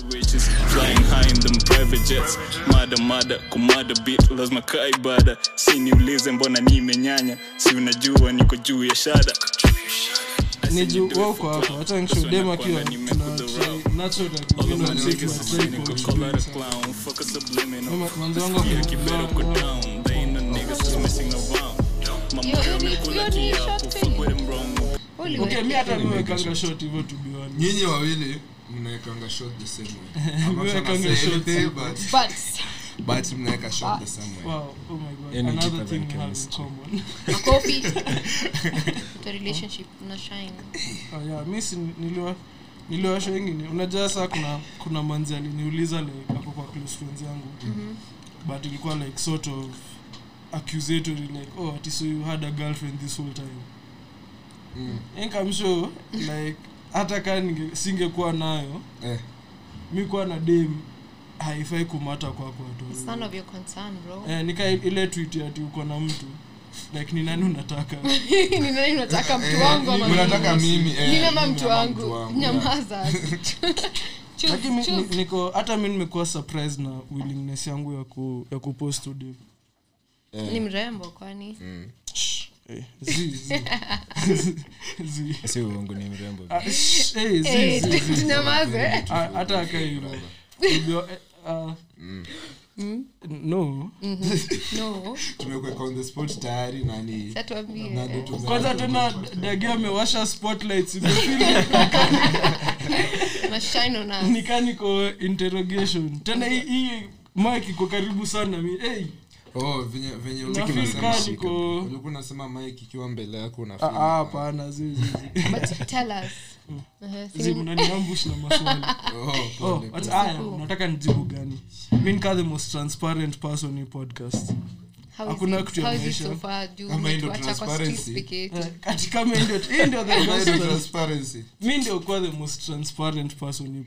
Riches flying high in them private jets. Mada mada kumada bit lazima kaa ibada si niulize mbona nimenyanya si unajua niko juu ya shada. Ni juu hata nikishuhudia makiwa okay mi hata shot hivyo nyinyi wawili mnaekanga shot the same way. I'm not trying to say anything, but but but mnaeka shot the same way. Wow oh my god. Yani another thing we have in chemistry. common. Makofi the relationship na shine. Oh yeah mi niliwa niliwasha wengine unajua saa kuna kuna manzi aliniuliza like ako kwa close friends yangu. But ilikuwa like sort of accusatory like oh ati so you had a girlfriend this whole time. Mm. I'm sure like hata kaa singekuwa nayo Eh. mi kuwa na dem haifai kumata kwako it's none of your concern bro. Eh, nika ile tweet ati uko na mtu like ni nani unataka? Ni nani unataka mtu Eh, wangu ama mimi? mimi eh, mimi mtu wangu. nyamaza. lakini mi- niko hata mi nimekuwa surprise na willingness yangu ya ku, ya kupost to dem. Ni mrembo kwani? Mm. Si uongo ni mrembo. Hata tayari kwanza tena dagi amewasha nikaniko interrogation. Tena hii- hii mike iko karibu sana. Mi hey, oh venye venye ulikuwa unasema mike ikiwa mbele yako na nijibu gani? Mi the most transparent person in podcast. Hakuna kitu ya mi ndio kuwa the most transparent person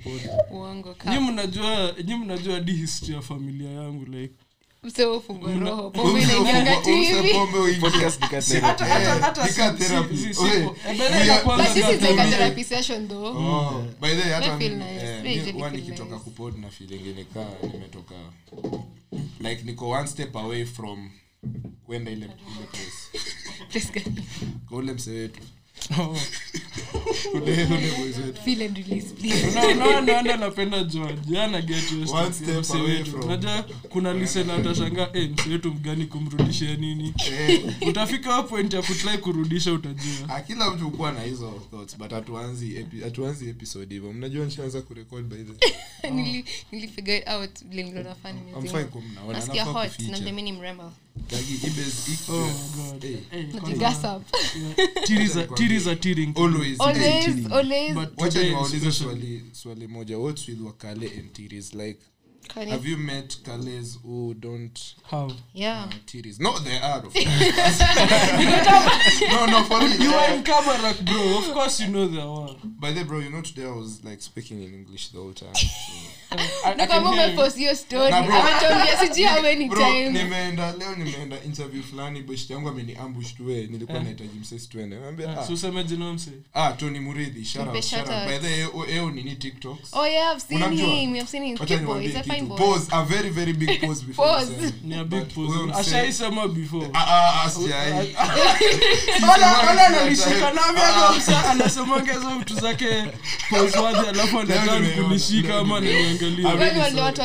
nyi mnajua nyi mnajua di history ya familia yangu like mseo roho pombe Use- inaingianga tu use hivi pombe uingie. podcast ni kati hata hata hata Nika si- therapy. si- si- Oye, sipo. By the way, we are- nakuanga but this is gata- like a Tumie- therapy session though Oh, eh, kupod na feeling nikaa nimetoka. Like niko one step away from kwenda ile ile place. Kwa ule mse wetu Ule ule boys wetu Feel and release, please. No, no, no, ndo napenda jua jana get your One step, step mse away wetu kuna lisena atashanga eh, mse wetu mgani kumrudishia nini Eh, utafika point ya kutrai kurudisha utajua kila mtu ukuwa na hizo thoughts but hatuanzi hatuanzi episode hivyo mnajua nishaanza kurekod by the Nili- nilifigure it out vile nilona fani I'm mzima. fine kumnaona nasikia hot na mdemi ni mrembo Swali moja. What's with wakale and tiris like Kwani- have you met kales who don't how? Yeah. uh, titties? no they are of course. no no for me you are in camera, bro of course you know there were by the way, bro you know today i was like speaking in english the whole time so. I, I can hear you. umepost hiyo story. Na bro- ametuambia sijui how many bro times. nimeenda leo nimeenda interview fulani beshte yangu ameni ambush tuwe nilikuwa nahitaji msesi tuende. Naambia So ah, useme jina mse ah tony muridhi shout Mpe out shout shout out. by the way eo- ni nini tiktoks? Oh yeah i've seen Unamjua? him i've seen him. Wacha Cute boy niwaambie he's a fine kitu. boy Pause, a very very big pause before Pause. ni a big But huyo pose mse- ashaisema before Ah, ah, ah, sijai. Ona- ona Sijai. ananishika msa anasemanga hizo vitu zake poswadhi alafu anakaa kunishika ama wale watu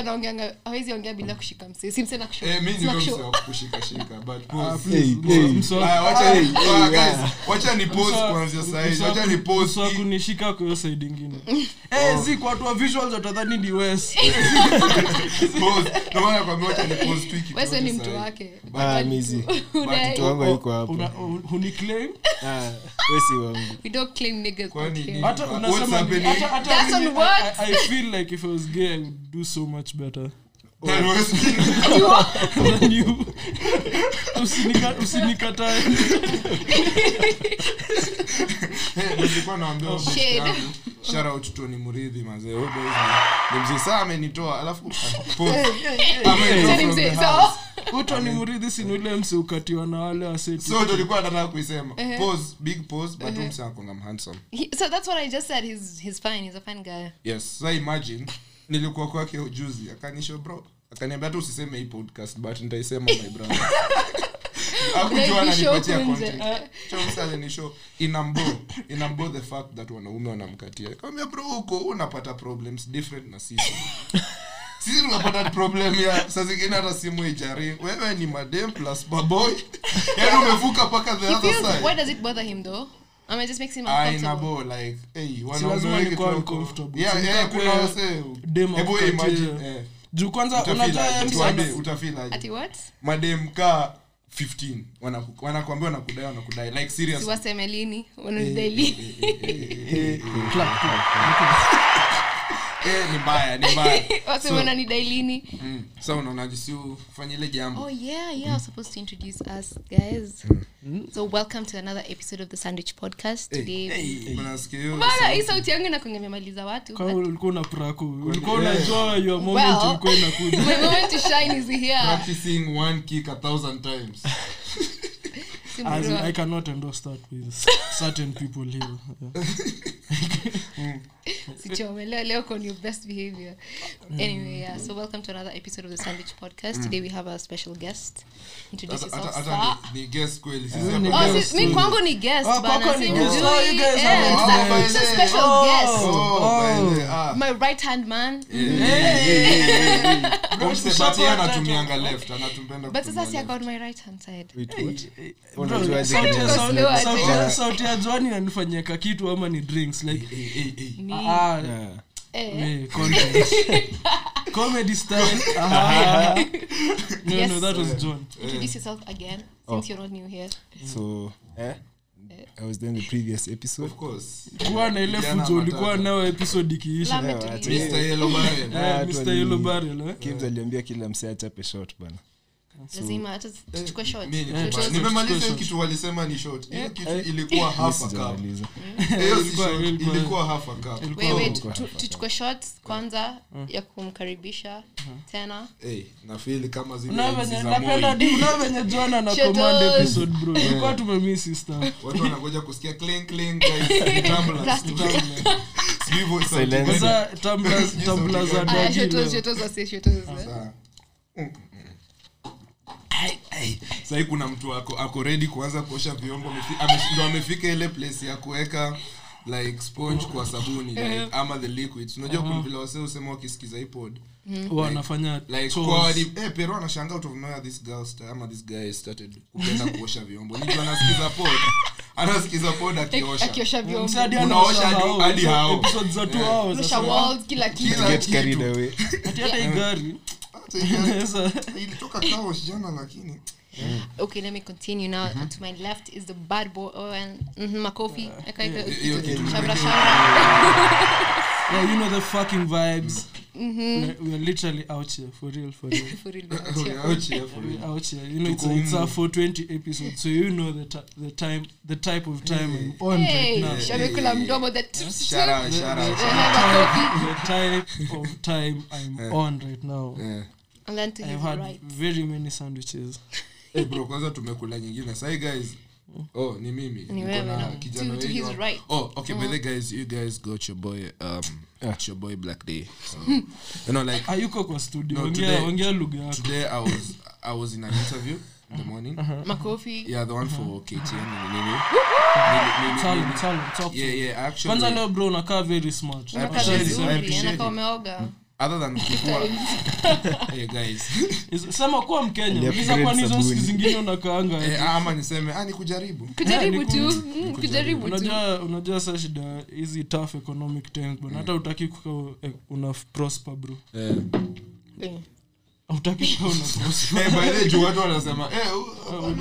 hawezi ongea bila kushika si na kushow. Eh, ndio but pause. wacha ni- Hey, hey, guys, wacha ni pause kuanzia sahi. msa- Wacha ni pause msa kunishika kwa side ingine Eh, zi kwa watu wa visuals watadhani ni wes Wewe ni mtu wake. Mtu wangu yuko I feel like if I was gay I would do so much better Then was- than you Usinika- usinikatae nilikuwa naambia best Shade. yangu, shout out Tony Muridhi mazee ni- ni saa amenitoa alafu ah, pause. Amenitoa Sasa ni from the mzee, house. so- uto ni muridhi sinule mse ukatiwa na wale waseti so ndo nilikuwa nataka kuisema big pause but handsome so that's what I just said. He's he's fine. He's a fine guy. yes so imagine nilikuwa kwake ujuzi akanisho bro akaniambia hata usiseme hii podcast but nitaisema my brother. Akujua ananipatia huku nje. content chomsa inambo inambo the fact that wanaume wanamkatia. Kaambia bro huko unapata problems different na sisi. Sisi tunapata problem ya saa zingine hata simu ijari wewe ni madem plus baboy. Yani umevuka mpaka the other side. why does it bother him though? I mean, it just makes him uncomfortable. like hey, wanaume wengi nikuwa tu uncomfortable. Yeah, yeah, kuna wase demo hebu imagine eh, juu kwanza unajua utafeel aje. Ati what? madem ka 15 wanaku- wanakuambia wanakudai wanakudai like serious siwaseme lini wanadai lini clap, clap. Eh, ni mbaya ni mbaya waseme wananidai lini mm. sa unaonaje si ufanye ile jambo Oh yeah, yeah. I supposed to introduce us, guys. So welcome to another episode of the Sandwich Podcast. Today, bana hii sauti yangu inakuanga imemaliza watu. Kama ulikuwa una praku ulikuwa unajua your moment Well. inakuja My moment to shine is here. practicing one kick a thousand times As in, I cannot endorse that with certain people here. Yeah. Sichome. Leo leo on your best behavior. Anyway, yeah. So welcome to another episode of the Sandwich Podcast. Today we have a special guest. Introduce yourself, sir. ni- ni kweli Oh, guest. mi kwangu ni guest Oh, bana. guest. guest. special guest. Ah. My right hand man. Anatumianga left anatumpenda But sasa si about my right hand side. Sauti ya- kwenye nanifanyeka kitu kakitu ama ni drinks like Eh, eh, eh. Ah, Yeah. eh. eh, comedy style aha. no Yes. no that was John Introduce yourself again, since oh. you're not new here. So, eh? I was there in the previous episode. Of course. kuwa na ile fujo ulikuwa nayo episode ikiisha. Mr. Yellow Barrel. Eh, Mr. Yellow Barrel, Kimza aliambia kila msee achape shot bana lazima hata tuchukue Eh, Tuchukue- nimemaliza kitu walisema ni short. Hiyo kitu ilikuwa half a cup. hiyo si short, ilikuwa- ilikuwa half a cup. wewe Ilikuwa tu- half a tuchukue shots kwanza ya kumkaribisha tena. Hey, nafili kama zile Una enzi venye- za napenda di- una venye John command episode bro. Ilikuwa tumemisi stuff watu wanakuja kusikia clink clink guys. Ni tumblers. Tu. Sijui voice sauti Silence. gani. Sasa tumblers tumblers za dadi shotos, leo. shotos, wasi, shotos, eh. Sawa. Mm, mm. Ai, ai. Sahi kuna mtu ako, ako redi kuanza kuosha vyombo ndo amefika ile place ya kuweka like sponge kwa sabuni like, ama the liquids. Unajua kuna vile wasee usema wakisikiza ipod pod. Wanafanya eh pero out of nowhere this girl ama this guy started kupenda kuosha vyombo. Anasikiza pod. Anasikiza pod akiosha. Unaosha hadi- hao, kila kitu. hata hii gari ilitoka kaos jana lakini Mm. okay let me continue now. Mm-hmm. to my left is the bad boy. Oh, and, mhm, makofi. Eka- hiyo kitu shabra shabra. Yeah, you know the fucking vibes. We, we are literally out here for real for real. For real, but Okay, yeah. out here for real. out here. You know it's, Tuko it's our 420 episode so you know the, ti- the time the type of time hey. I'm on Hey, right now shamekula mdomo the tip- Shout out, shout out, shout Eh, the type of time I'm on right now. Out. And then to I've had right. very many sandwiches. Hey bro kwanza tumekula nyingine. Sai guys. Oh ni mimi. Ni Niko na na- kijana to- to his right. oh okay mm. by the guys you guys got your boy um yeah. your boy black day. So, you know like hayuko kwa studio? No, ongea today- ongea lugha yako. today i was i was in an interview in the morning. Uh-huh. makofi. Yeah the one uh-huh. for ktn nini Tell him, tell him, talk yeah yeah actually kwanza leo bro unakaa very smart. Unakaa appreciate it, I vizuri appreciate it. umeoga other than kukua hey guys. Sema kuwa mkenya. Uliza kwani siku zingine unakaanga eh, ama niseme ah ni kujaribu. Kujaribu tu. mm, kujaribu tu. Unajua unajua sa shida hizi tough economic times bwana hata utaki kuka eh, una prosper bro. Eh. Yeah. utaki juu watu wanasema eh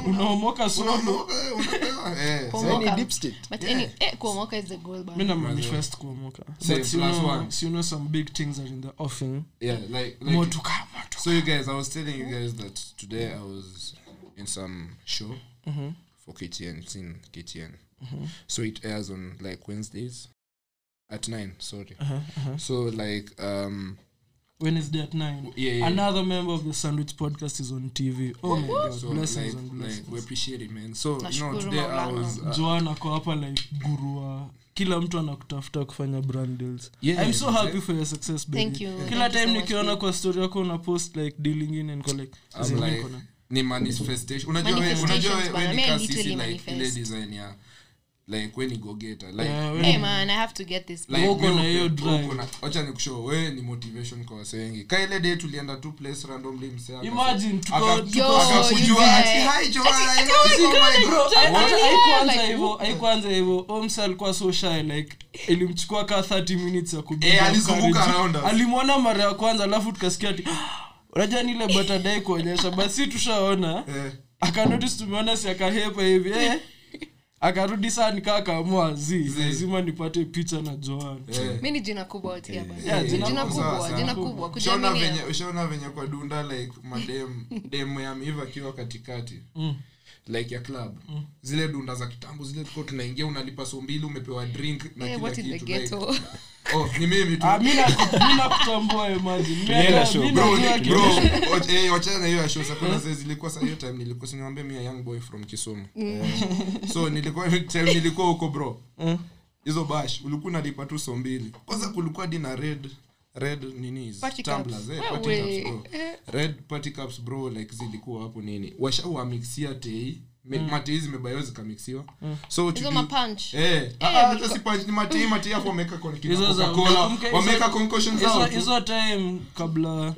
unaomoka solo unaondoka, eh, unapewa eh Kwa so- mwaka. deep state. but any eh, kuomoka is the goal mi bana na manifest kuomoka Same, but you plus know, one. so you know some big things are in the offing yeah like like to come So you guys, I was telling you guys that today I was in some show for KTN. It's in KTN. So it airs on like Wednesdays at nine. Sorry. So like um Wednesday at 9 yeah, yeah. another member of the sandwich podcast is on tv oh my god so blessings like, and like we appreciate it, man. So you know today I was uh, joan ako hapa like gurua kila mtu anakutafuta kufanya brand deals. Yeah, i'm so yeah. happy for your success baby. Thank you. kila Thank time so nikiona kwa story yako una post like dealing in and collect. Like ni manifestation. Unajua unajua ni me I ka literally sisi like ile design ya like we ni gogeta like Yeah, Hey man, I have to get this. like Uko na hiyo drive. na- nikushow wewe ni motivation kwa wase ka ile day tulienda tu place randomly msee aka- Imagine, tuko- aka- tuko- Yo, akakujua you ati, guys. "Hi, Joanna, I know you, my God." Bro, hata Yeah, haikuanza like, hivyo haikuanza hivyo omsa alikuwa so shy like ilimchukua kaa 30 minutes ya kubuild Eh, alizunguka around alimwona mara ya kwanza alafu tukasikia ati unajua ni ile batadai kuonyesha basi tushaona Eh, akanotis tumeona si akahepa hivi eh. Akarudi saa nikaa kaamua zi Zi. lazima nipate picha na joan eh. mi ni jina kubwa watia. Yeah, jina jina kubwa, kubwa jina kubwa Ushaona venye venye kwa dunda like madem demu ya miva akiwa katikati Mm. Like ya club. Mm. zile dunda za kitambo zile tuko tunaingia unalipa so mbili umepewa drink na hey, kila in the kitu like, oh ni mimi tu. Ah, na- mi imagine. Mi Tulienda show. bro ni- bro wach- eh, wachana hiyo ya show sa kuna zile zilikuwa sa hiyo time nilikuwa siniambia mi young boy from Kisumu. So nilikuwa time nilikuwa huko bro. Mm. hizo bash ulikuwa unalipa tu so mbili. Kwanza kulikuwa dina red red nini tumblers, eh, party cups, bro. red party cups bro like zilikuwa hapo nini? Washauamixia tei. Me- matei zimebayo zikamixiwa. So Eh, ah, ah, hata si punch, ni matei matei hapo zao hizo time kabla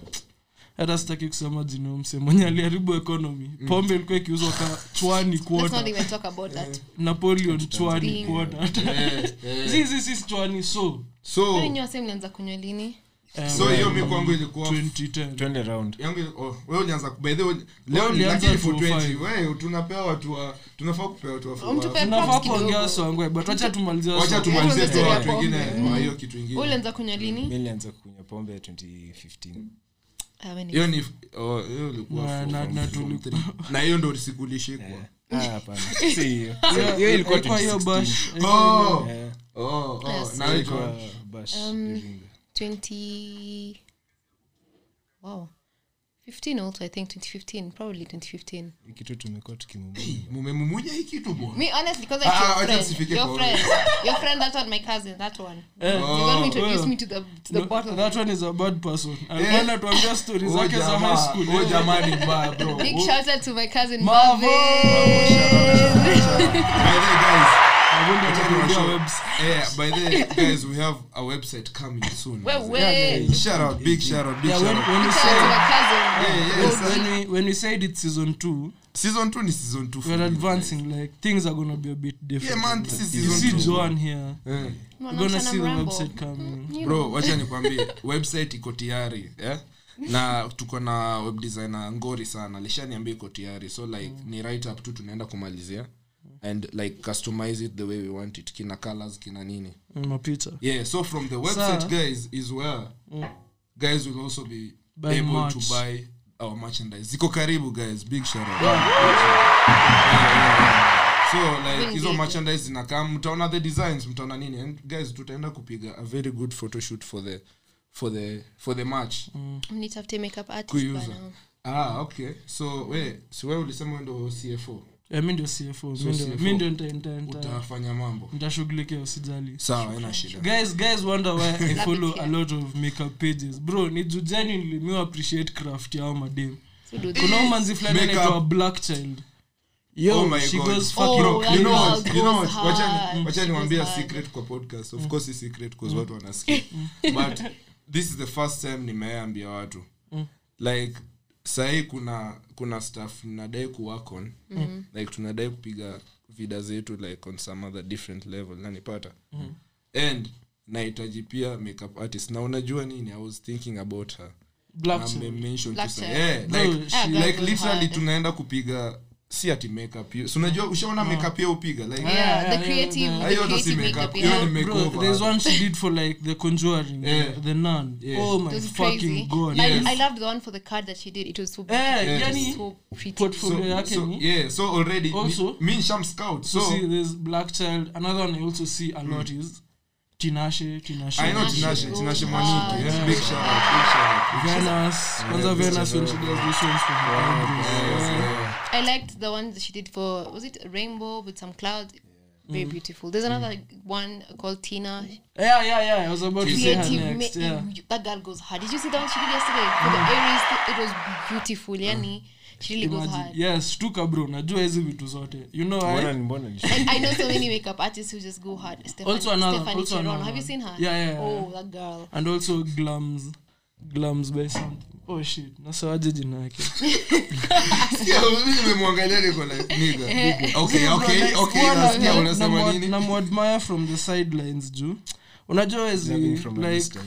hata sitaki kusema jino mse mwenye aliharibu economy. Pombe ilikuwa ikiuzwa ka chwani let's not quarter. even talk about that napoleon chwani Eh, eh. zizi sisi chwani so. So wase mlianza kunywa lini so hiyo mi kwangu ilikuwa 2010 twende round. Yangu oh, wewe ulianza by the way leo ni lakini for 20 wewe tunapewa watu wa tunafaa kupewa watu wa tunafaa kuongea swangwe but wacha tumalizie wacha tumalizie tu watu wengine hiyo kitu Wewe ulianza kunywa lini? Mi nilianza kunywa pombe 2015 Ah, wewe ni- hiyo ni oh, hiyo ilikuwa Na- ndo sikulishikwa. Ah, hiyo. Ilikuwa hiyo bash. Oh! Eh, oh oh na hiyo bash Um, 20 wow 15 also i think 2015 probably 2015 hii kitu tumekuwa tukimumunya. Mumemumunya hii kitu bwana. Me honestly because Ah, your friend your friend. your friend that one my cousin that one. You the one who introduce well, me to the to the no, bottle that one is a bad person. Alikuwa Eh. anatuambia stori Oh, zake za high school. Oh, jamani bro. Big Oh, shout out to my cousin Marvin! Marvin Marvin Eh, by the guys we have a website coming soon Wewe. Yeah, shout out big shout out big Yeah, shout out when we shout out to say my cousin Yeah, yes, when we when we said it's season two, season 2 ni season two. we're advancing. Like things are gonna be a bit different. Yeah, man, this is you see two. Joan here. Yeah. We're gonna see the website coming. You bro wacha nikwambie website iko tayari yeah na tuko na web designer ngori sana lishaniambia iko tayari so like ni right up tu tunaenda kumalizia and like customize it the way we want it. Kina colors kina nini. Mm, mapicha. yeah so from the website Sa- guys is where guys will also be Buy able merch. to buy our merchandise. Ziko karibu guys. Big shout out. Yeah, yeah, yeah. so like hizo merchandise zinakaa mtaona the designs mtaona nini. And guys tutaenda kupiga a very good photoshoot for the for the for the match. Mnitafute makeup artist kuiuza. bana. ah okay. So we si wewe ulisema wewe ndo cfo Eh, mi ndio CFO. So Mi ndio- CFO. mi ndio nita- nita- nita- utafanya mambo. nitashughulikia usijali. Sawa haina shida. Guys guys wonder why i follow a lot of makeup pages. Bro ni juu genuinely appreciate craft yao madem. Kuna umanzi fulani anaitwa black child. Yo my she God. goes fucking Bro, that you know girl what, you know goes what, wacha hard. ni- wacha She niwaambie a goes hard. secret kwa podcast. Of course secret cause watu wanasikia. But this is the first time nimeambia watu. Like sahii kuna kuna staff nadai kuwork on. Like tunadai kupiga vida zetu like on some other different level nanipata and nahitaji pia makeup artist. Na unajua nini i was thinking about her. Black Black yeah, like, no, she- like literally tunaenda kupiga si ati makeup hiyo si unajua ushaona makeup hiyo upiga like Yeah, yeah, yeah, the creative, yeah. the Hiyo si creative makeup, hiyo ni makeover. there's one she did for like the conjuring Yeah. the, the nun Yeah. oh my fucking crazy. god Yes. I loved the one for the card that she did. It was so eh Yeah. yani so pretty. portfolio so, yake so, ni yeah so already Also- me, me sham scout so so see there's black child another one i also see a lot is tinashe tinashe i know Tinashe tinashe goes maniki yes Yeah. big shout out big shout out venus kwanza venus when she does these ones for her. Yes, Yeah. yeah. I liked the one that she did for was it a rainbow with some clouds. very mm. beautiful. There's another one called Tina. yeah yeah yeah i was about to say her next ma- yeah That girl goes hard. Did you see that one she did yesterday? For mm. the Aries, it was beautiful. Yani, Mm. she really Imagine. goes hard. yes stuka bro najua hizi vitu zote you know ni- And I know so many makeup artists who just go hard. Stephanie, Also another- Stephanie also Chiron. another Have you seen her? Yeah, yeah, yeah. Oh, that girl. and also glums glums by something. Oh shit. Nasawaje jina yake? Nimemwangalia niko like, nigga. Okay, okay, okay, nasikia unasema nini? namwadmire from the sidelines juu unajua wezi like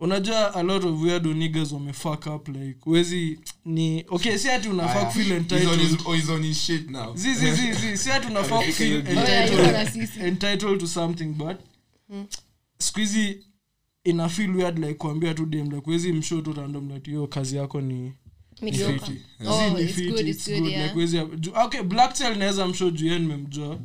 unajua a lot of weird niggas wamefuck up like wezi ni okay si ati unafaa entitled. oh, he's on his shit now. zi zi zi zi si ati unafaa kufeel Oh, entitled entitled to something but mm. hizi ina feel weird like kuambia tu dem like wezi mshow tu random like hiyo kazi yako ni Mediocre. fiti. Oh, Zi ni it's fiti, good, it's it's good, good, yeah. like wezi ju- okay black naweza mshow juu yeye nimemjua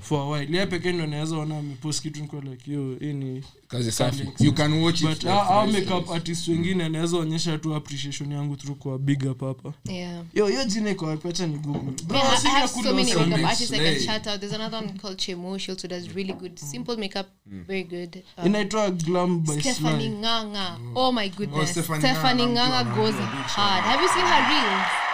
for a while yeye pekee ndo naweza ona amepost kitu niko like hiyo hii ni Kazi safi. You can watch it but like makeup artist wengine anaweza onyesha tu appreciation yangu through kwa big up Yeah. yo hiyo jina iko wapi ni google bro Man, I, I have so many makeup artists I can shout out. There's another one called Chemo. She also does really good, simple makeup, very good. Um, inaitwa glam by Stephanie Sly. Nganga. Oh my goodness. Stephanie Stephanie, Nganga, Nganga goes hard. Have you seen her reels?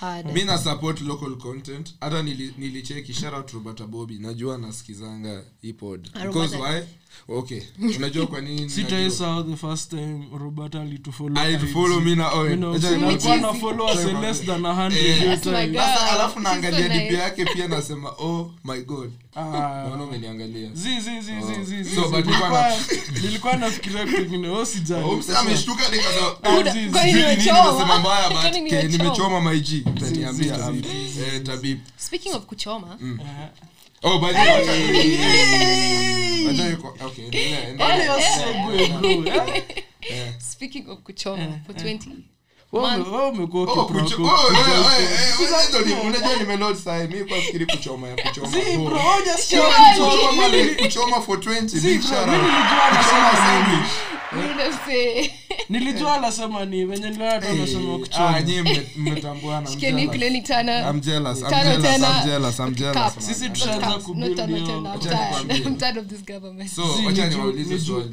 Hard. mi na support local content. Hata nili- nilicheki shout out bobi. Najua nasikizanga hii pod. Ah, because why okay. Unajua kwa nini the first time robert naangalia yake pia nasema oh my god. Naona umeniangalia. Nilikuwa nafikiria nikasema nimechoma? mbaya maiji Speaking of kuchoma. Oh by the way wacha- wacha niko- okay endelea, endelea. Eh. speaking of kuchoma, for 20. Wewe Man. ume- wewe umekuwa Oh, kucho- oh, eh, eh, eh, wewe ndio ni- unajua nimeload sahi, mi kwa kuchoma ya kuchoma. Bro, Kuchoma, like, kuchoma for 20, big shout out. Kuchoma sandwich. Nilijua anasema ni venye niliona anasema Ah, tushaanza jealous. Not kubuild tano hiyo- tena. I'm Acha tired. nikwambie. I'm tired of this government. So, Zi, wacha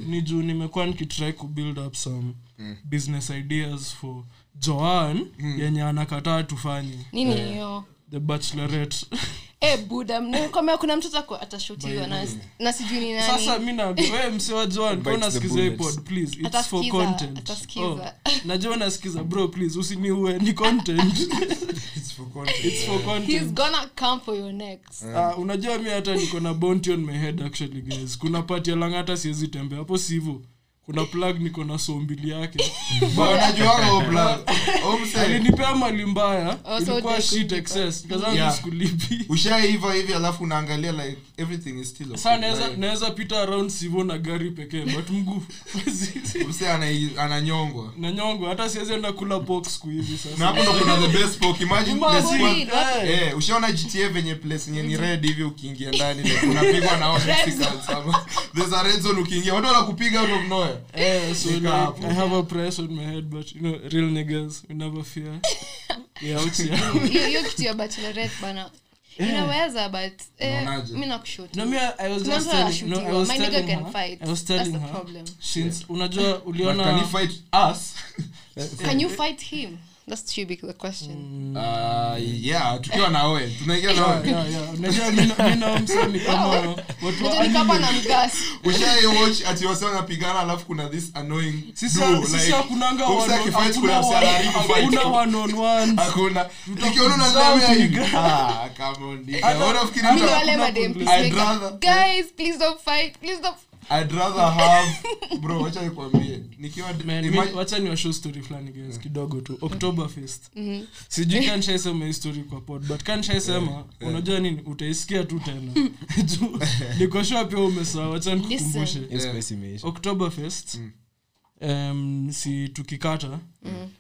ni juu- nimekuwa nikitrai kubuild up some business ideas for joan yenye anakataa tufanye. Nini hiyo? the bachelorette Eh, buda, mnakwambia kuna mtoto atashutiwa na na sijui ni nani. sasa mi nawe mse joan Bites ka the unasikiza hii please. Its for Atasikiza, content. atasikiza. oh, najua unasikiza bro please usiniue ni content. It's for content. its for He's content gonna come for your next. Ah, unajua mi hata niko na bounty on my head actually guys. Kuna pati ya langata siwezi tembea. Hapo sivo kuna plug niko na so mbili yake. Oh, alinipea mali mbaya. Oh, ilikuwa shit excess. Kazangu Yeah. sikulipi ushaiva hivi alafu unaangalia like everything is still okay. naweza naweza pita around sivo na gari pekee but mguu ananyongwa. Nanyongwa. Hata siwezi enda kula box siku hivi na hapo ndo kuna the best poke. Imagine place Imagine, eh. Eh, ushaona gta venye place yenye ni red hivi ukiingia ndani like, unapigwa na there's a red zone ukiingia. Watu wanakupiga out of nowhere Eh, so like. I have a price on my head, but you know, real niggas, we never fear. Yeah, hiyo kitu ya bachelorette bana inaweza but eh, mi uliona, can you fight him that too big the question. Uh, yeah tukiwa na oe tunaingia na Yeah, yeah, yeah. Unajua, mi na- mi na msee ni kama watu wa Unajua ni kama anime. na mgas ushai watch ati wase wanapigana alafu kuna this annoying Sisi- duo, sisi like, hakunanga huyu msee one- kuna hakuna msee one- anaharibu fight. hakuna one on ones. hakuna. Nikiona unaniambia hivi ah come on nigga. Hata- of Hata mi ni Kirita? wale hakuna madem guys please don't fight. Please don't I'd rather have bro wacha nikwambie. Nikiwa Man, imagine- mi- wacha ni show story fulani guys kidogo tu. Oktoberfest. Sijui kanshaisema hii story kwa pod but kanshaisema unajua nini? Utaisikia tu tena. Juu, niko pia umesaa wacha nikukumbushe. Hiyo space imeisha. oktoberfest um, si tukikata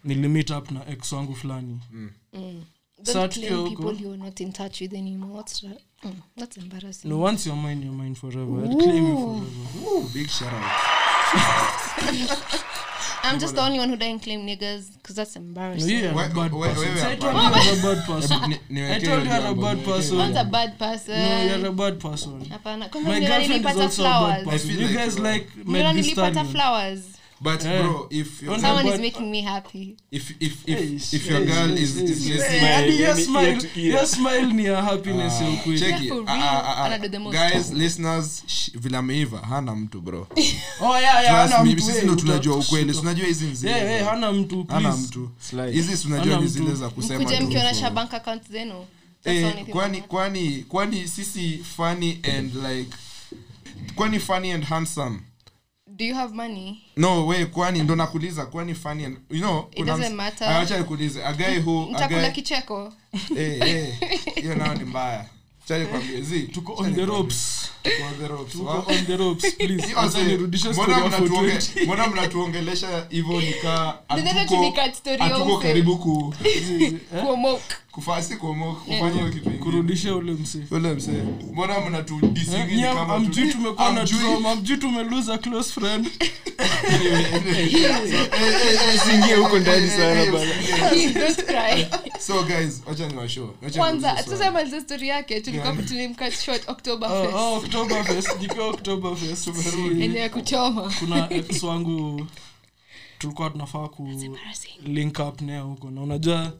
nilimit up na ex wangu fulani. Mm. don't claim people you're not in touch with anymore what's that mm, that's embarrassing no once you're mine you're mine forever I'd claim you forever Ooh, big shout out I'm just the only one who didn't claim niggas because that's embarrassing. Yeah, bad wewe I told you I'm a bad person. Ni- I told you you're a bad person. Not a bad person. No, you're a bad person. Hapana. My girlfriend is also a bad person. You guys like Stallion. flowers. But yeah. bro if your Someone but- is making me happy. if if if, if if your girl is is yes, your smile- your smile ni ya happiness ya ukweli. check it. Ah, ah, ah, ah. guys listeners vile ameiva hana mtu bro. Oh, yeah, yeah, hana mtu, sisi eh, ndo tunajua ukweli. tunajua hizi ni Yeah, yeah, hana mtu hana mtu. Hizi tunajua ni zile za kusema tu mkionyesha bank account zenu. Eh, kwani kwani kwani sisi funny and like kwani funny and handsome Do you have money? no we kwani ndo nakuuliza kwani funny and you know It doesn't matter. Ah, acha nikuulize a guy who kicheko. eh eh hiyo nao ni mbaya chali kwambie zi Tuko on the ropes. tuko on the ropes Tuko on the ropes, please. Acha nirudishe story mnatuonge- mbona mnatuongelesha hivyo nikaa atuko mse. karibu ku Kuomoka. Kufasi kuomo kufanya kitu kurudisha ule msee. Msee. Mbona Eh, mnatudisingi nyie kama tu- amjui tumekuwa na trauma amjui tumelose close friend Anyway, anyway. So, eh, eh, eh, Usiingie huko ndani eh, sana eh, bana. Please don't cry. so guys wacha niwashow. Kwanza tusemalize story yake tulikuwa tulimkat short october fest Oktoberfest, jikiwa Oktoberfest, si- ya kuchoma. Kuna ex wangu tulikuwa tunafaa ku link up naye huko na unajua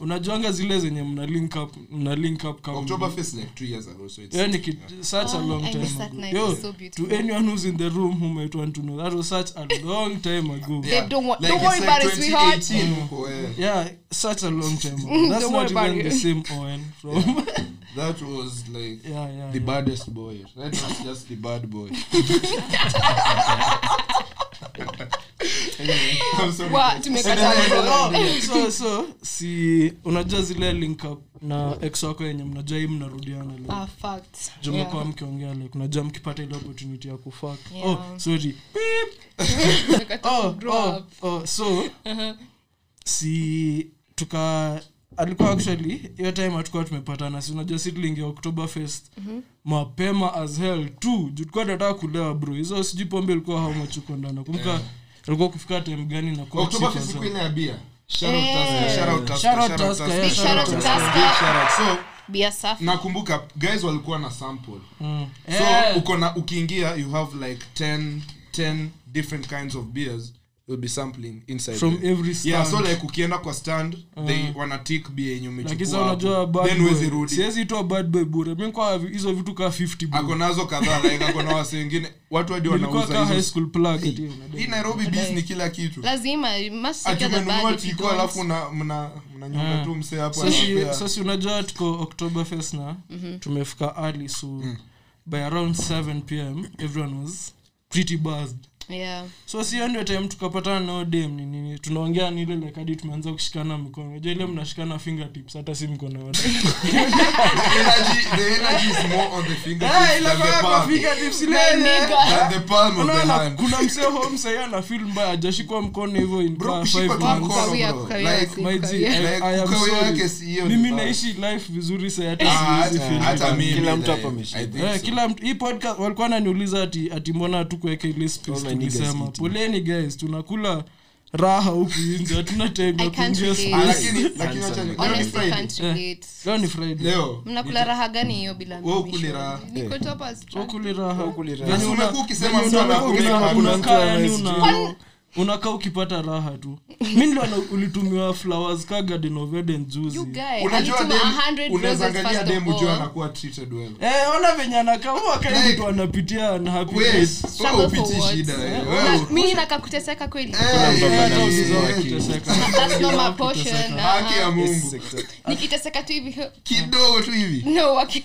unajuanga zile zenye mna link up mna link up kama Oktoberfest like 2 years ago so it's Yeah, ni yeah. such a Oh, long I time ago. Yo, so beautiful. to anyone who's in the room who might want to know that was such a long time ago Yeah. Babe, don't wo- Like don't worry like about it, sweetheart. 2018 huko, eh. yeah such a long time ago. that's not even the same Owen from that was like yeah yeah, the yeah. baddest boy that was just the bad boy so so si unajua zile link up na ex wako yenye mnajua hii mnarudiana Ah, jumekuwa mkiongea like unajua mkipata ile opportunity ya kufak. Yeah. oh sorry. Oh, oh, up. oh, so si tuka alikuwa actually hiyo time hatukuwa tumepatana si unajua sidling ya october fest mm-hmm. mapema as hell tu. Juu tulikuwa tunataka kulewa bro. Hizo sijui pombe ilikuwa how much uko ndani. Nakumbuka ilikuwa kufika time gani na kwa siku ya bia Shout out. Tusker, shout out Tusker, Shout out Tusker, so safi. nakumbuka guys walikuwa na sample Mm. so yeah. uko na ukiingia you have like 10 10 different kinds of beers you'll be sampling inside from there. every stand yeah so like ukienda kwa stand they wana tick beer yenye lakini umechukua unajua hapo. then huwezi rudi siwezi itwa bad boy bure. Mi kwa hizo vitu kaa 50 bro. ako nazo kadhaa like ako na wase wengine. Watu hadi wanauza high school plug hii nairobi bees ni kila kitu. Lazima you must ati secure the bag if you don't. alafu na- mna mnanyonga Ah. tu mse hapo sasa unajua tuko oktoberfest na tumefika early so by around 7 pm everyone was pretty buzzed Yeah. so sio ndio time tukapatana nao dem ni nini? Tunaongea ni ile like tumeanza kushikana mikono. Ja ile mnashikana fingertips hata si mkono yote. The energy- the energy is more on the fingertips Eh, ile than the kwa- kwa palm. fingertips ile My ile. nigga. Than the palm of the unaona hand. kuna msee home sahii ana fil mbaya ajashikwa mkono hivyo mimi naishi life vizuri sahii Ah, Eh, mtu hii podcast walikuwa naniuliza ati ati mbona tukuweke ile space Eating. poleni guys tunakula raha huku inje hatuna time ya kuingia ni- leo ni Honestly, Friday. can't relate. leo ni friday leo mnakula raha gani hiyo raha. Venye Basi una- ukisema mtu yani. Unakaa ukipata raha tu. Mi niliona ulitumiwa flowers ka garden of eden juzi. Unajua dem unaweza roses angalia first of dem ujua all. anakuwa treated well. Eh, ona venye anakaa huwa kai Like- mtu anapitia na happy Wewe. Struggle for upitii what? shida eh. Na- Wewe- mimi nakakuteseka kweli? Eh, Eh, eh, hata eh, usizoe eh, kuteseka. That's not my portion. haki ya mungu. nikiteseka tu hivi kidogo tu hivi. No waki-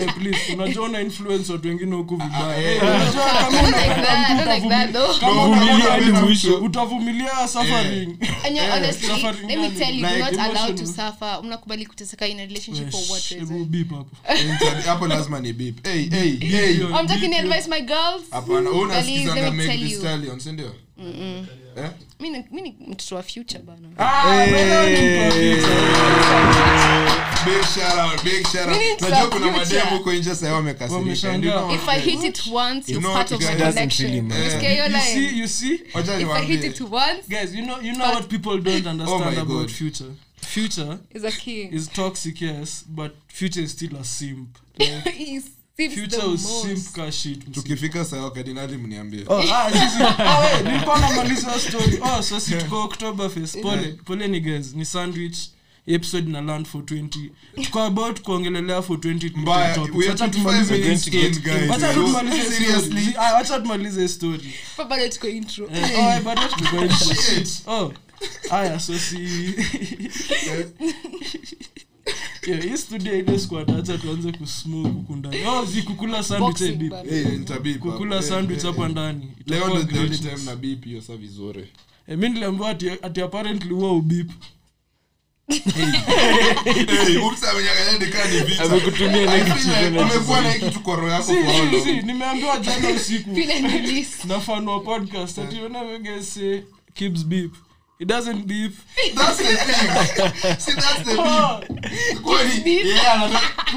Eh, please, unajua una influence watu wengine huku vibaya. Eh, Eh, unajua kama don't like that, don't like that, though. kama No, unavumilia hadi hadi mwisho. utavumilia suffering. And you're honestly, suffering let me tell you, like you're not allowed to suffer. Mnakubali kuteseka in a relationship for what reason? beep hapo. Hapo lazima ni beep. Hey hey hey. I'm taking advice, my girls. hapana wewe Girlies, unasikizanga let me Meg tell Thee you. Stallion si ndio? Mi ni- mi ni mtoto wa future bana Ah, wewe ni mtu Big shout out, big shout out. Najua kuna mademu huko nje sasa wamekasirika. Wameshangaa. Ndio kama- if i hit it once You you're know part of my connection You matter. scare your You see, you see? If i hit it once Guys, you know, you know what people don't understand Oh about future. Future is a king is toxic, yes, but future is still a simp. Like, tukifika saa kardinali mniambie Oh, ah, ah. Oh, tuko. Pole, poleni guys, ni sandwich episode na land for 20 tuko about kuongelelea for 20 mbaya topics. we are Wacha 25 tumalize hii minutes Yeah, hii studio ile squad tuanze kusmoke huku ndani. Oh zi kukula sandwich eh, Boxing deep. Eh, nitabeep hapa. kukula Eh, sandwich eh, hapa eh. ndani. Leo ndo the only time na beep hiyo sa vizuri. Eh, mi niliambiwa ati, ati apparently huwa ubip Hey, oops, amenyang'anya nikaa ni vita. Amekutumia I feel like umekuwa na hii kitu kwa roho yako si, si, si, nimeambiwa jana usiku. Feel and release. na podcast ati whenever you guys say keeps beep it doesn't beep That's the thing. See, that's the Oh, beep. Kwani, yeah,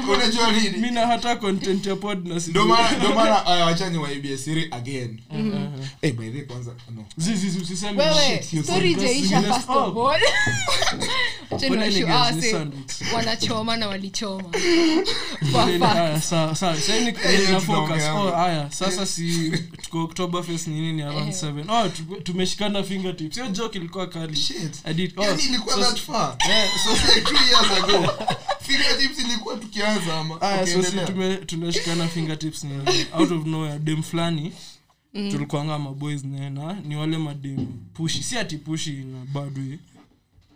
unajua nini? Mimi na hata content ya pod na Ndo sijui. maana- ndo maana wacha niwaibie siri again Eh, by the way, kwanza no. Zizi zi, zi, usiseme shit, story ijaisha first Oh, of all Acha ah, ni say, sandwich. wanachoma na walichoma sawa, sawa. Sasa ni- Eh, na focus. Oh, haya sasa si tuko oktoberfest ni nini around 7 oh tumeshikana fingertips hiyo joke ilikuwa kali tunashikana fingertips out of nowhere dem fulani tulikwanga maboys nena ni wale madem pushi si ati pushi na badwe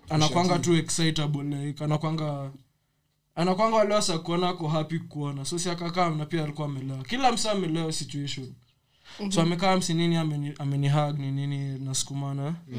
anakwanga tu excitable like anakwanga anakwanga wale wasa kuona ako happy kuona so si akakaa na pia alikuwa amelewa. Kila msa amelewa situation. So amekaa msinini ameni, ameni hag ni nini nasukumana yo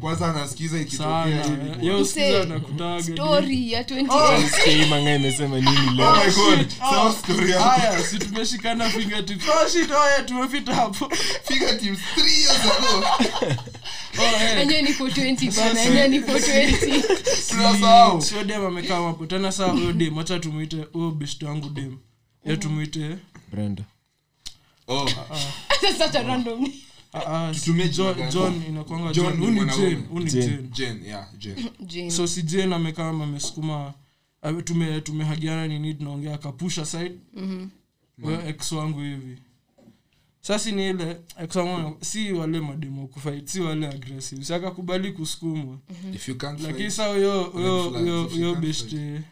kwanza anasikiza ikitokea sana. hivi yo usikiza Mse, nakutaga story ya 28 hii manga imesema nini leo. my god shit. Sawa story yako haya si tumeshikana fingertips. Shit yeah tumefita hapo. Fingertips 3 years ago. Enyewe ni 420 bana enyewe ni 420 tunasahau. Sio dem amekaa hapo tena saa huyo dem acha tumuite huyo best wangu dem. Ya tumuite brenda. Oh random ah, ah, Tutumie John- gani? john inakwanga John john ni uni mwanaume. jane uni Jane. jane. Jen yeah Jen Jane. so si jane amekaa amesukuma tume tumehagiana nini tunaongea kapusha side. Wewe ex wangu hivi. Sasi ni ile si wale mademo kufight si wale aggressive. Si akakubali kusukumwa. If you lakini fight sa huyo beshte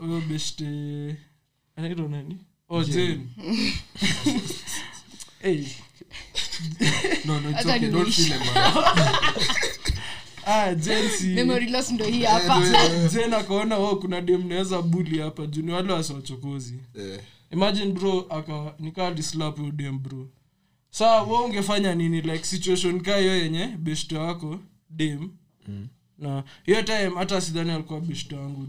huyo beshte anaitwa nani? Oh hey no no it's Hata okay don't feel embarrassed ah ndo hii Eh, hapa. Jen akaona oh, kuna dem naweza buli hapa juu ni wale wasiwachokozi eh. imagine bro aka nikaa dislap dem bro. Saa we ungefanya nini? Like situation kaa hiyo yenye beshto wako dem. Na hiyo time hata sidhani alikuwa beshte wangu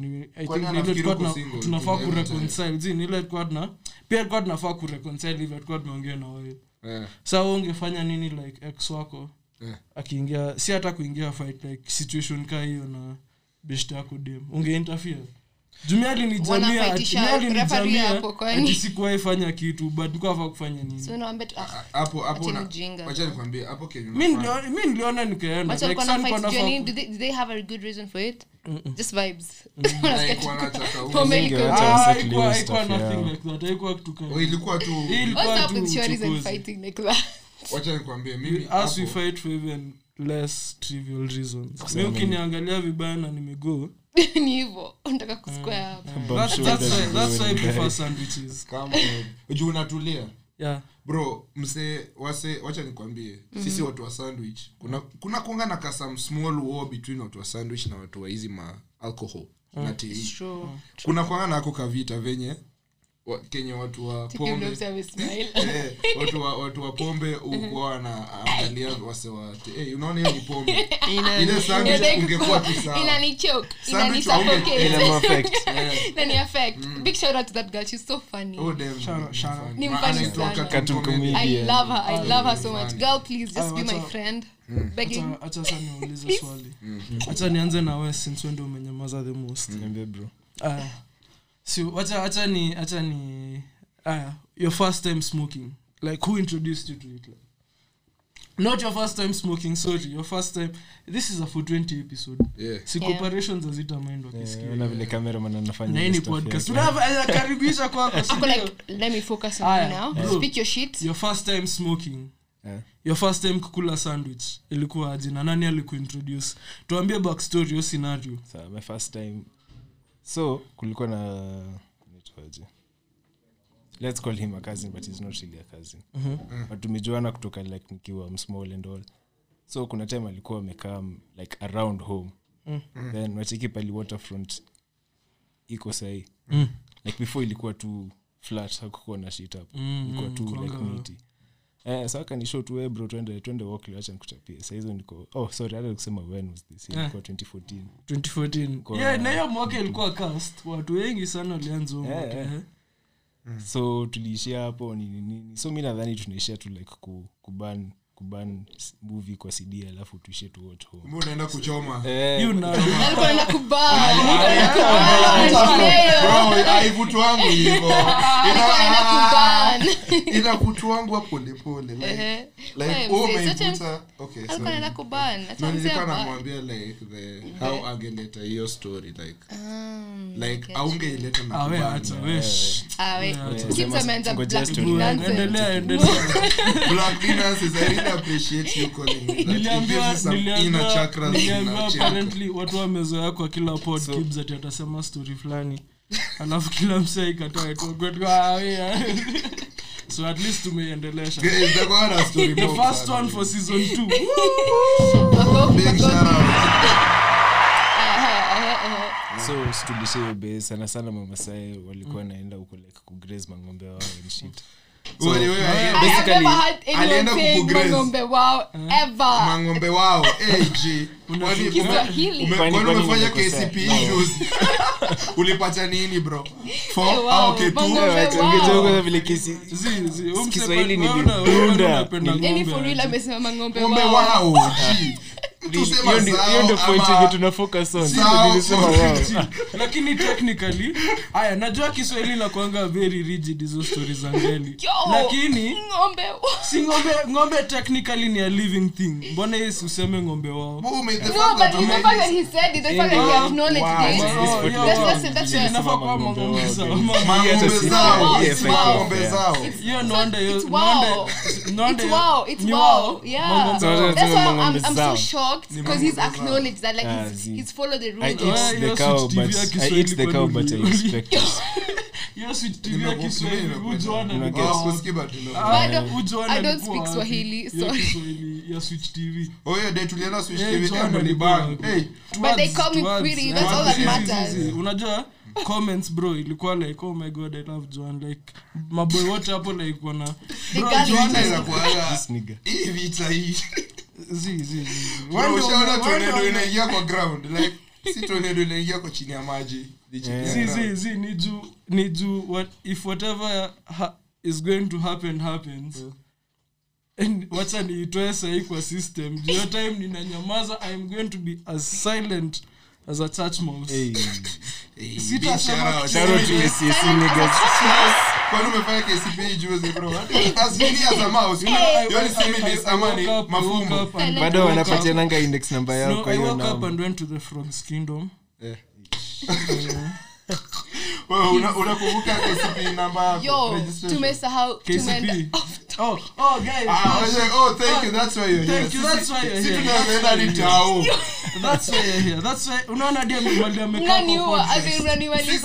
tunafaa kureconcile. zi nile tulikuwa tuna pia tulikuwa tunafaa kureconcile hivyo tulikuwa tumeongea na wewe Eh, sa we ungefanya nini like ex wako? Yeah. akiingia si hata kuingia fight like situation kaa hiyo na beshte yako dem. Ungeinterfere jumia alinijamia Wanafaitisha ati- mi referee alinijamia hapo, kwani? ati sikuwahi fanya kitu but nilikuwa kufanya nini? So naambia tu ah, niliona- mi niliona nikaenda watu Like, walikuwa saa na nilikuwa fight juu ya nafaa nini? ku- do they, do they have a good reason for it? Just vibes. Like, Unasikia tu- wanataka u- pombe Zinge liko- watu Ah, wa- haikuwa- hiyo haikuwa stuff nothing yao. like that haikuwa kitu kama- Oh, ilikuwa tu Hii ilikuwa what's up tu with shorties and uchokozi. fighting like that wacha nikwambie mimi us we hapo- fight for even less trivial reasons. Mi ukiniangalia vibaya na nimego ni juu unatulia? Yeah. Bro msee wase wacha nikwambie. Sisi watu wa sandwich kuna kuna kunga na ka some small war between watu wa sandwich na watu wa hizi ma alcohol na tea. True. kuna kuanga nako kavita venye wa, kenye watu wa pombe Eh, watu wa watu wa pombe ukuwa wanaangalia wase wa hey, unaona hiyo ni pombe ile sandwich ungekuwa tu sawa inanichoke, Sandwich inanisuffocate. waunge- Ina affect. Inani affect. Big shout out to that girl. She's so funny. Oh, damn, Shout out, ni shout funny. out. Ni Ma- funny anaitwa sana. cartoon Cartoon comedian. I love her. I love her so much. Girl, please just Ah, be my friend. Acha- acha sasa niulize swali hacha nianze na we since we ndio umenyamaza the most Niambie bro aya si wacha acha ni acha ni aya your first time smoking like who introduced you to it like, not your first time smoking sorry your first time this is a for 20 episode Yeah. si Yeah. corporations hazita mind wakisikia Eh, ona vile cameraman anafanya na ni podcast yake. tunakaribisha kwako si Ako like, let me focus on you now. bro. Speak your shit. your first time smoking yeah. your first time kukula sandwich ilikuwa aje na nani alikuintroduce tuambie backstory yo scenario so, my first time so kulikuwa na nitwaje let's call him a cousin but he's not really a cousin. But tumejuana kutoka like nikiwa msmall and all. So kuna time alikuwa amekaa like around home. Then wacheki pali waterfront iko sahii Mm. like before ilikuwa tu flat hakukuwa na shit up. Mm, ilikuwa tu like miti Eh, sa kanisho tu "Eh, bro twende twende walk acha nikuchapie sahizo niko oh sorry hata kusema when was this yeah. ilikuwa 2014 2014 Kwa- yeah, na hiyo mwaka ilikuwa cast watu wengi sana walianza Eh, mwaka eh. eh. so tuliishia hapo nini nini so mi nadhani tunaishia tu like ku, kuban kuban movie kwa cd alafu tuishe tu watch home. Kumbe unaenda kuchoma? Eh, You know. Alikuwa anaenda kubaa. Alikuwa anaenda kubaa. Leo. Bro, aivutu wangu hivo. Inakutu wangu wa polepole mzee nilikuwa namwambia like the how angeleta hiyo story like Um, like aungeileta na Ah, we kubana. acha, we, shh. Ah, wait. Yeah, Kids sema- ameanza ngoja black story. endelea niliambiwa apparently watu wamezoea kwa kila pod So- kibs ati atasema story fulani. Alafu kila msee ah, so at least tumeiendelesha. The first one for season so situlishe hiyo be sana sana mamasae walikuwa naenda huko like kugraze mang'ombe wao and shit So, Wewe, wewe, Basically, never had anyone alienda saying mang'ombe wao ever. mang'ombe wao Eh, Kwani- umefanya No. juzi? ulipata nini bro? Eh, Ah, Eh, Kiswahili unapenda Nili- Yaani amesema mang'ombe wao. hiyo ndio- point yenye lakini technically haya najua kiswahili nakwanga very rigid hizo stori za ngeli lakini ng'ombe si ng'ombe ng'ombe technically ni a living thing mbona yesi useme ng'ombe wao. Oh, That's Yes, why I'm, I'm so. Shocked because he's acknowledged that like Ah, he's, zi. he's followed the I rules. eat Yeah, the hiyo cow, but TV ya I Kiswahili eat the cow, but I uli- expect it. hiyo switch TV ya Kiswahili hujuana ni Ah, wao. but. Ah, Bado, I don't speak? Swahili, Hiyo ya switch TV Oh, hiyo day tulienda Switch Eh, TV, eh, ni bang. wapi? Hey, But they call me towards- pretty, that's all that zi- matters. zi- zi. unajua comments bro ilikuwa like oh my god i love joan like maboy wote hapo like wana The bro, girl is Joan vita is- inakuwaga- This nigga. hii vita hii ushaona tornado inaingia kwa ground. Like si tornado inaingia kwa chini ya maji. Ni chini ya zi- zi- zi, ni juu ni juu what if whatever ha, is going to happen happens. And wacha niitoe sahii kwa system. Juu hiyo time ninanyamaza i'm going to be as silent as a church mouse Hey. Hey, Sita big sema shout out. Shout out to SCSE niggas. Kwani umefanya KCPE juzi, bro? As many as a mouse. You know, I- you only I- see me I- this I amani, woke up- I woke mafumbo. up and- bado I woke wanapatiananga index namba up- yao kwa hiyo woke up namba and went to the frogs kingdom Eh. Unakumbuka tumesahau. Oh oh guys Ah, wewe, oh, thank you, that's why you're here. Thank you, that's why you're here. tunaenda hadi tao. that's why you're here. That's why unaona dia mali amekaa mnaniua as in si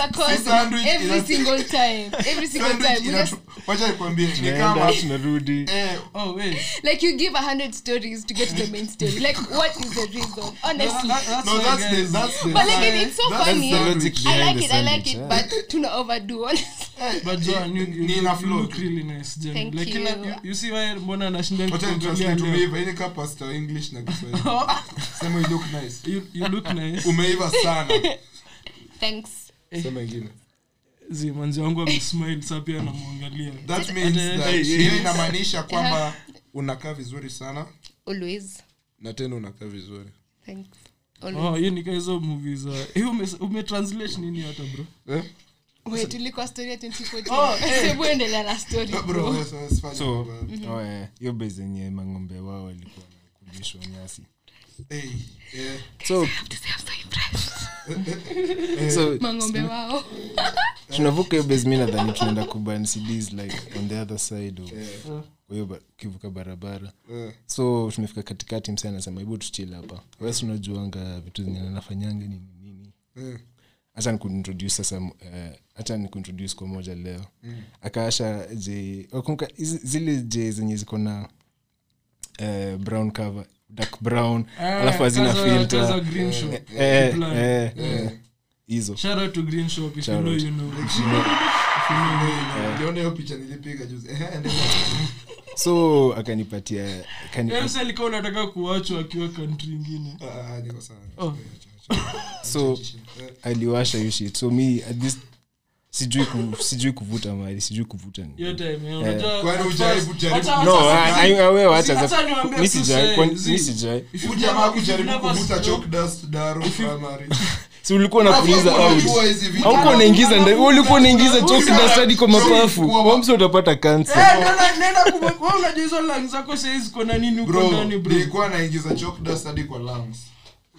sandwich every single time. Every single time. Wacha nikwambie ni kama tunarudi. Eh, oh wait. Like you give a hundred stories to get to the main story. Like what is the reason? Honestly. That- that's no that's the that's the but like it, it's so that's funny. the logic I like it I like it but tuna overdo honestly. But Joan, you, you, you, you look really nice Jen. Thank like you. you, you see why mbona anashinda wacha kukuangalia nitranslate leo? umeiva. Hii ni pastor english na kiswahili. Sema you look nice. You, you look nice. Umeiva sana. Thanks. Sema ingine. Manzi wangu amesmile saa pia anamwangalia that means that hiyo inamaanisha kwamba unakaa vizuri sana. Always. Na tena unakaa vizuri. Thanks. Oh hiyo nika hizo movie za hiyo umetranslate nini hata bro? Eh? Wait tulikuwa story ya 2014 Oh, eh. hiyo mang'ombe wao walikuwa nakulishwa nyasi. Hey yeah. So so tunavuka hiyo base mi nadhani tunaenda kuban cds like on the other side of kwa hiyo ba- kivuka barabara. Yeah. so tumefika katikati mse anasema hebu tuchile hapa. Wes unajuanga vitu zenye anafanyanga nini nini? Eh. Hacha nikuintroduce sasa uh, nikuintroduce kwa moja leo. Akaasha j wakumbuka zile j zenye ziko na uh, brown cover dark brown alafu hazina filter. Eh, eh, eh, hizo. Eh, so akanipatia akani, alikuwa unataka kuachwa akiwa kantri ingine. Ah, so aliwasha hiyo shit. So mi at this sijui ku, sijui kuvuta mali sijui kuvuta si ulikuwa napuliza auko unaingiza ulikuwa unaingiza hadi kwa mapafu. Wamsi utapata kansa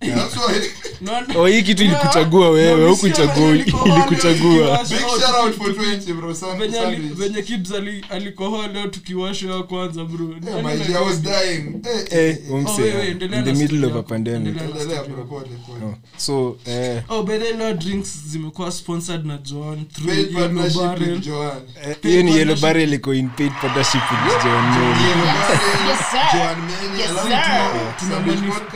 That's why. Naona- oh hii kitu ilikuchagua wewe hukuchagua ilikuchagua. Big tukiwasha- shout out for 20 bro Sun- venye ali- sandwich. venye kibs alikohoa leo tukiwasha kwanza bro. Eh, Nani my G, I na- was dying. Eh, eh eh, Oh, wemse wewe, endelea in the na middle story of a yako. pandemic. Endelea. endelea bro, pole, pole. Oh, so eh. oh by the way, leo drinks zimekuwa sponsored na joan eh, hiyo ni yellow barrel iko in paid partnership with. Joan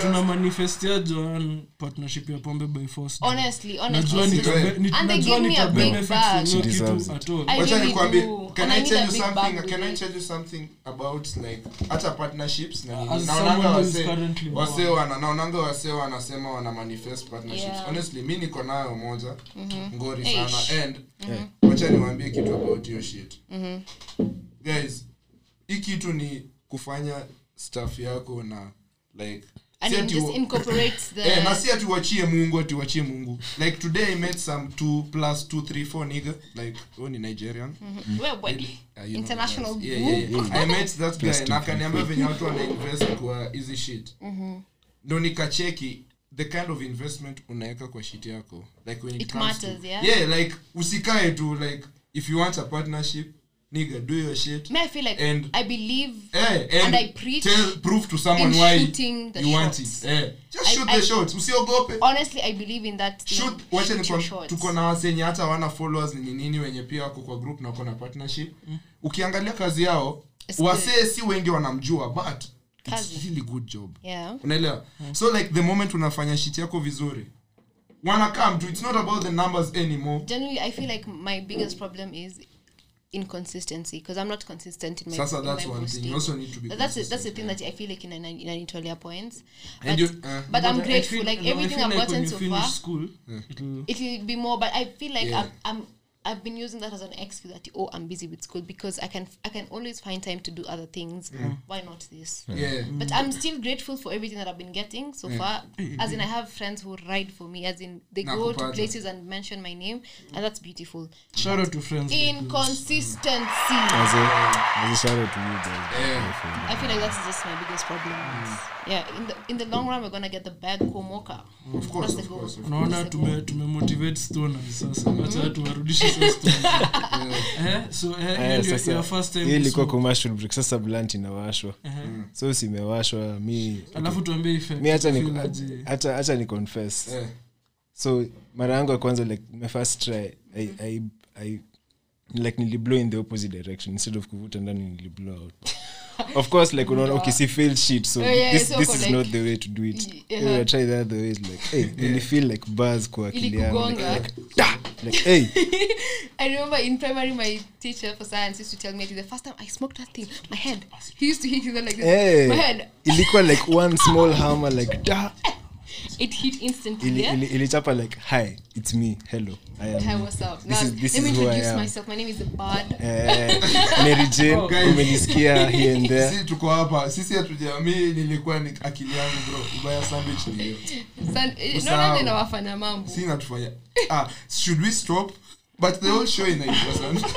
tuna manifestia joan partnership ya pombe by force. Honestly honestly. And they najua me a big bag. from hiyo She deserves kitu it. at all. I wacha nikwambie can I i tell you something? can i tell you something about like hata partnerships? Na nini naonanga someone who is wase wase wana naonanga wase wanasema wana manifest partnerships. Yeah. honestly mi niko nayo moja ngori Eish. sana and wacha niwaambie kitu about hiyo shit. Guys hii kitu ni kufanya staff yako na like and it just incorporates the Eh, na si ati wachie mungu ati wachie mungu. Like today i met some 2 plus 2 3 4 nigga. Like oh ni nigerian. Wewe, Uh, you international. Yeah, yeah, yeah. i met that guy na two, akaniambia venye watu wanainvest kwa hizi shit. Ndo nikacheki the kind of investment unaweka kwa shit yako. Like when it, It comes matters, to, yeah? yeah like usikae tu like if you want a partnership nigga do your shit. Me i feel like And- i believe Eh, and, And I preach tell, prove to someone why shooting the you want it. Eh, just I- shoot I- the shots. Usiogope. Honestly i believe in that shoot wacha niko- shots. tuko na wasenye hata wana followers ni nini wenye pia wako kwa group na wako na partnership. Ukiangalia kazi yao wasee si wengi wanamjua but Kazi. it's really good job. Yeah. Unaelewa? So like the moment unafanya shit yako vizuri wanna come to it's not about the numbers anymore. Generally i feel like my biggest problem is inconsistency because i'm not consistent in my Sasa in that's my one thing. You also need to be But that's that's the thing thing that i feel like in in inanitolea points And but, you- uh, but i'm But I grateful feel- like no, everything i've like gotten so far school it'll it'll be more but i feel like Yeah. I'm, I'm I've been using that as an excuse that oh I'm busy with school because I can I can always find time to do other things. Why not this? yeah But I'm still grateful for everything that I've been getting so far. As in, I have friends who ride for me. As in, they go to places and mention my name, and that's beautiful. shout out to friends Inconsistency. As a, as a shout out to you guys. Yeah. I feel like that's just my biggest problem. Yeah, in the in the long run, we're gonna get the bag komoka. of course That's the goal. course of unaona tume tumemotivate stone sasa wacha tuwarudishe eh eh ilikuwa commercial break. Sasa blunt inawashwa. Ehe. so simewashwa mi ni hacha confess. Yeah so mara yangu ya kwanza like my first try I, I, I, like niliblow in the opposite direction. Instead of kuvuta ndani niliblow out of course like unaona ukisi fail shit so Oh, yeah, this, so this is like- not the way to do it yeah. hey, I try the other way like hey nilifeel like buzz kwa akili yangu like, like, da! like hey I remember in primary, my teacher for science used to tell me the first time I smoked that thing, my head. He used to hit it like this. hey My head. ilikuwa like one small hammer like da It hit instantly. ili, yeah? ili, ilichapa like hi it's me hello i am Hi, what's up? This Now, is- this let me is who introduce myself. My name is Bad. eh, Mary Jane guys. umenisikia here and there sisi tuko hapa sisi hatujamii nilikuwa ni akili yangu bro ubaya sandwich ni hiyo San- no, Usahau. naona mambo. Sisi natufanya ah should we stop but the whole show inaitwa whole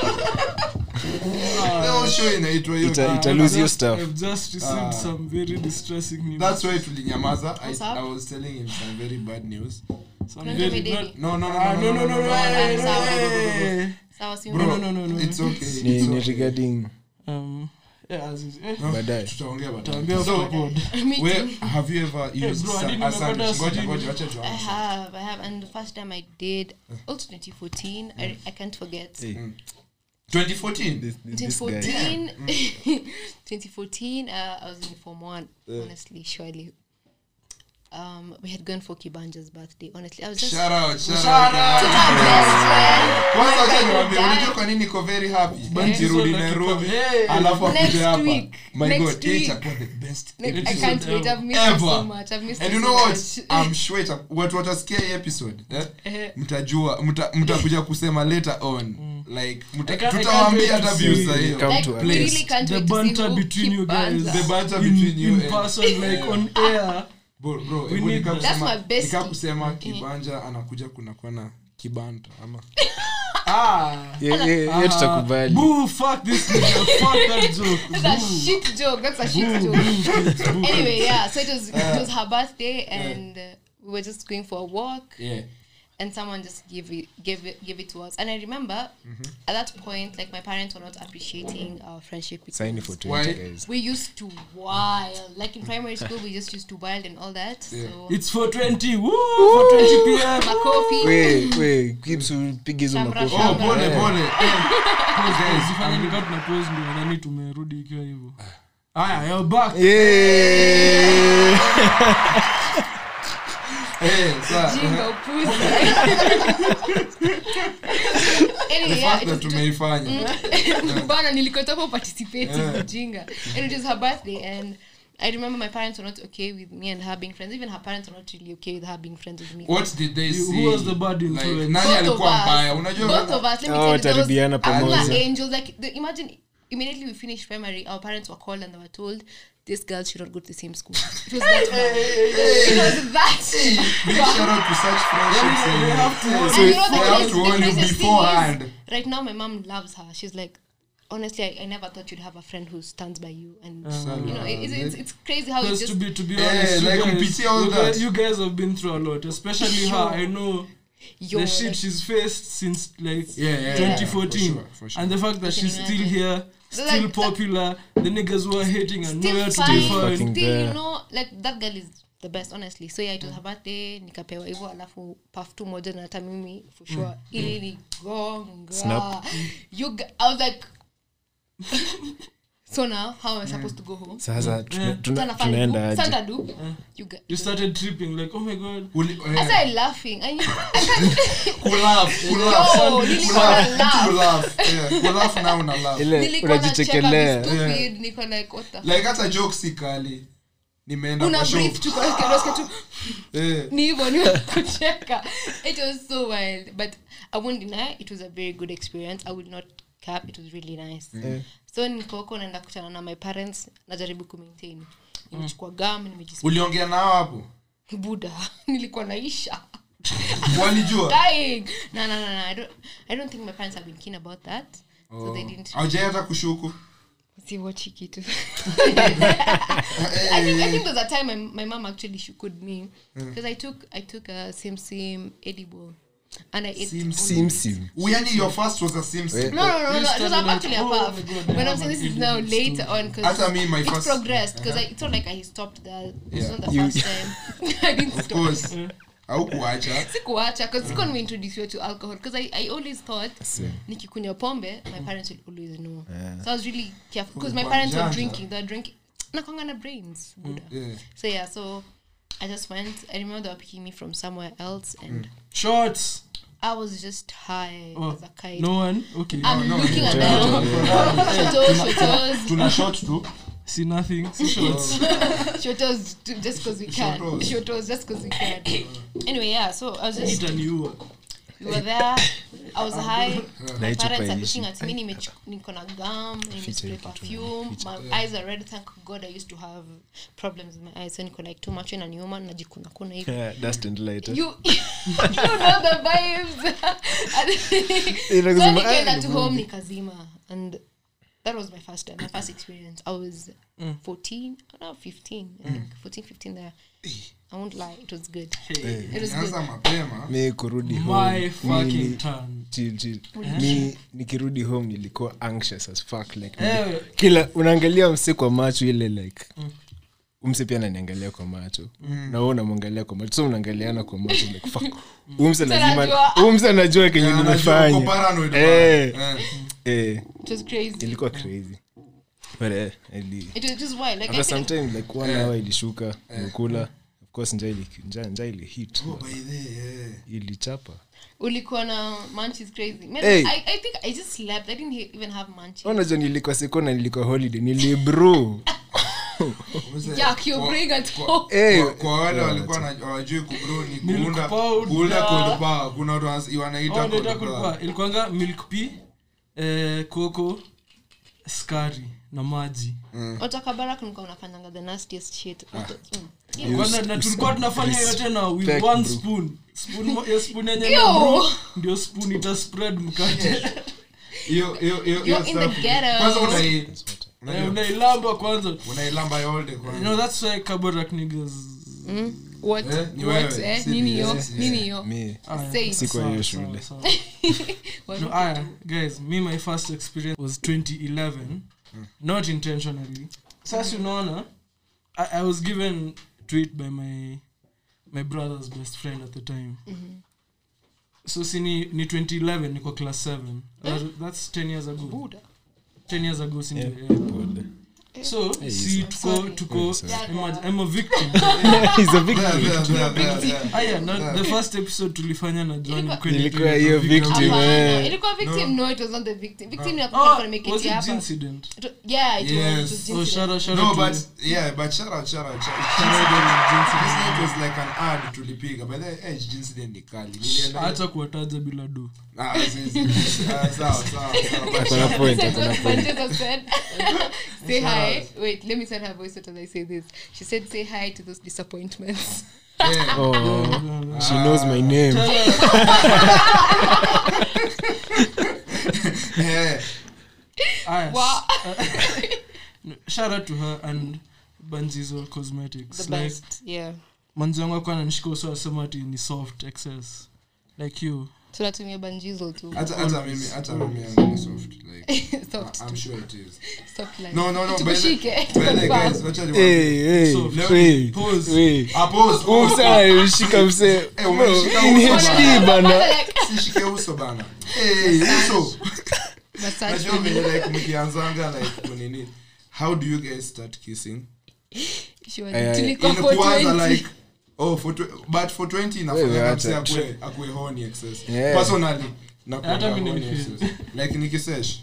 show inaitwa hiyo Ita- Ah, ita lose your stuff. I've just received Ah. some very distressing news. that's why tulinyamaza I, i was telling him some very bad news Some Unajua very bad- no no no Ah, no no no no, no, no, no, no, no, no. No, no, no, no, it's okay ni, it's okay. regarding Um, yeah, eh, baadaye tutaongea baadaye so where have you ever used know sandwich about ngoja that. ngoja I have, I have, and the first time I did, also 2014, I, I can't forget. Hey, 2014 this, this, this guy. 2014, 2014, uh, I was in Form 1, honestly, surely. Um, we had gone for Kibanja's birthday, honestly. I was just. shout out shout Shout out kwanza God, niwaambie unajua kwa nini niko very happy Bantu kirudi zote nairobi alafu Next akuje hapa week. my Next god week. itakuwa the best Like, I can't wait. ever. I've missed you so Ever. much. I've missed and you know what i'm sure watu watasikia hii episode eh? Eh. mtajua mtakuja kusema later on like can't- I tutawaambia hata wait views za hiyo Come to place. the banter between you guys The banter between you in person like on air Nika kusema- kusema kibanja anakuja kunakuwa na kibanta ama? Ah! Yeah, yeah, yeah, tutakubali. Boo fuck this nigga fuck that joke. That's a shit joke. That's a shit joke. anyway, yeah. So it was it was her birthday, and we were just going for a walk, yeah. And someone just give it give it give it to us. And I remember at that point, like my parents were not appreciating our friendship. sign for Why? 20 guys We used to wild, like in primary school, we just used to wild and all that. Yeah. So it's for 20 woo for 20 pm Makofi. we we keeps upige hizo makofi Oh, pole pole. Usifanye nika tunapose ndio nani tumerudi ikiwa hivyo aya you're back yeah eh, sawa. Jinga upuzi. anyway, The yeah, fact it that was tumeifanya bana nilikotoka participating ujinga and it was her birthday and I remember my parents were not okay with me and her being friends. Even her parents were not really okay with her being friends with me. what did they see? who was the bad like, influence? nani Both of alikuwa us. mbaya Both of us. Let me Oh, tell you, there was angels. Like the, imagine immediately we finished primary, our parents were called and they were told this girl should not go to the same school. It was that bad. It was that. shout out to such friendships and- have to- Yeah, And so you if know, the they have crazy- to the warn you beforehand right now, my mom loves her. She's like, honestly, I, I never thought you'd have a friend who stands by you, and you know, it's, it's, it's crazy how it's just to be to be Yeah, honest, you, like guys, all you, that. guys, you guys have been through a lot, especially her. I know yo, the shit like, she's faced since like Yeah, yeah, 2014, yeah, for sure, for sure. and the fact that she's imagine. still here, still like, popular. The niggas were are hating and still nowhere to be found. Still you know, like that girl is the best, honestly. So yeah, it was her birthday, nikapewa hivyo, alafu puff tu moja na hata mimi for sure. Ili ni gonga. Snap. You, I was like, so now how am I supposed to go home? sasa Yeah. tunaenda aje? Santa do. You got You started tripping like, oh my god. Uli- I started laughing. And you, I laugh kulaugh, nilikuwa na laugh. now na laugh. ile unajichekelea stupid. Niko like, what the like hata joke si kali. Nimeenda kwa show. tu kwa tu. Eh, ni hivyo ni kucheka. It was so wild. But i won't deny it was a very good experience. I would not cap it was really nice. So nikoko naenda kutana na my parents najaribu kumaintain. Nimechukua gam nimejisikia nao hapo? Buda nilikuwa naisha. Walijua? No no no no I don't, i don't think my parents have been keen about that. So they didn't aujai kushuku? Siwachi kitu. I think I think there's a time my, my mom actually shuked me. Because I took I took a sim sim edible and I ate Sim sim sim yani your first was a sim sim No, no, no, no. It was started actually a like, oh puff. God, when I'm saying this is now later on because I mean, my it first- progressed because uh-huh. it's not like I stopped that. Yeah. It's not the You- first time. I didn't of stop. course au sikuacha because sikuwa nimeintroduce you to alcohol because I, I always thought nikikunywa pombe my parents will always know so I was really careful because my parents were drinking they were drinking nakwanga na brains buda Yeah. so yeah so I just went. I remember they were picking me from somewhere else and shorts! I was just high oh, as a kite. No one? Okay. I'm looking at them. Shotos shotos tuna shot too. see nothing. See shots shotos just because we can. Shotos. just because we can. Anyway yeah so I was just itaniua we were there. I was high. Na my parents are looking at me nimech- niko na gum nimespray perfume. my eyes are red. Thank god I used to have problems in my eyes. So niko like too much inaniuma najikuna kuna hivi. Yeah, dust and light you you know the vibes. So nikaenda to home nikazima. And that was my first time my first experience. I was 14 no 15 I think 14 15 there i won't lie it was good. It was good. mapema. Mi kurudi my home fucking nili- turn. chill, chill. mi nikirudi home nilikuwa anxious as fuck like Eh. kila unaangalia mse kwa macho ile like umse pia ananiangalia kwa macho. Na wewe unamwangalia kwa macho. So unaangaliana kwa macho like fuck. Umse lazima anajua. umse anajua kenye Yeah, anajua uko nimefanya paranoid Eh. bana. Eh. eh. It was crazy. Ilikuwa crazy. But eh ili it was, just wild. Like I after think some like one hour ilishuka nikula course njaa ili njaa njaa ili hit. Oh, by the way, eh. ilichapa ulikuwa na munchies crazy. Man, Hey. I, i think i just slept. I didn't even have munchies. Unajua nilikuwa siko na nilikuwa holiday. Nilibru. Kwa- wale walikuwa Milk kuunda kuna watu p eh, koko skari na maji. Otoka barak unafanyanga the nastiest shit. Mm. Tulikuwa tunafanya yote na with one spoon. Spoon mo- ya spoon yenye Yo! na bro ndio spoon ita spread mkate. Kwanza Eh, kwanza. you know that's why kabarak niggas What? Eh, What, eh? Nini Nini hiyo shule. No, aya, guys me my first experience was 2011 not intentionally. Sasa unaona I, i was given it by my my brother's best friend at the time so si ni, ni 2011 niko class 7 eh? that's 10 years ago Buddha. 10 years ago si? Yeah, Yeah. So si tuko tuko I'm a victim. He's a victim. aya na the first episode tulifanya na john Ilikuwa- Ilikuwa hiyo victim, eh. ilikuwa victim no it was not the victim. Victim ya Oh, kuwa make it hapa. incident yeah it was it was oh incident. shout out shout No, out but yeah, but shout out, shout out, shout out. Was like an ad tulipiga. But the eh, incident ni kali. Hata kuwataja bila do Say hi. Wait, let me set her voice out as I say this. She said, "Say hi to those disappointments." yeah. Oh, she knows my name. Aya, Wow. no, shout out to her and banzizo cosmetics The like best. Yeah. manzi wangu akuwa nanishika uso asema ati ni soft excess like you tunatumia banjizo tu hata hata mimi hata mimi yangu soft like Soft I'm sure it is Soft like. no no no by the- by the guys wacha niwaambie. Hey, hey, pause. hey. Pause, pause. msee ananishika msee. Eh, umenishika Bro, HD bana. Sishike uso bana hey, uso najua venye like mkianzanga like kunini how do you guys start kissing Surely. Tulikuwa for 20. Oh for tw- but for 20 Wewe inafanya mse akue akue horny excess Yeah. personally nakuanga Hata mimi horny nilifeel. excess like nikisesh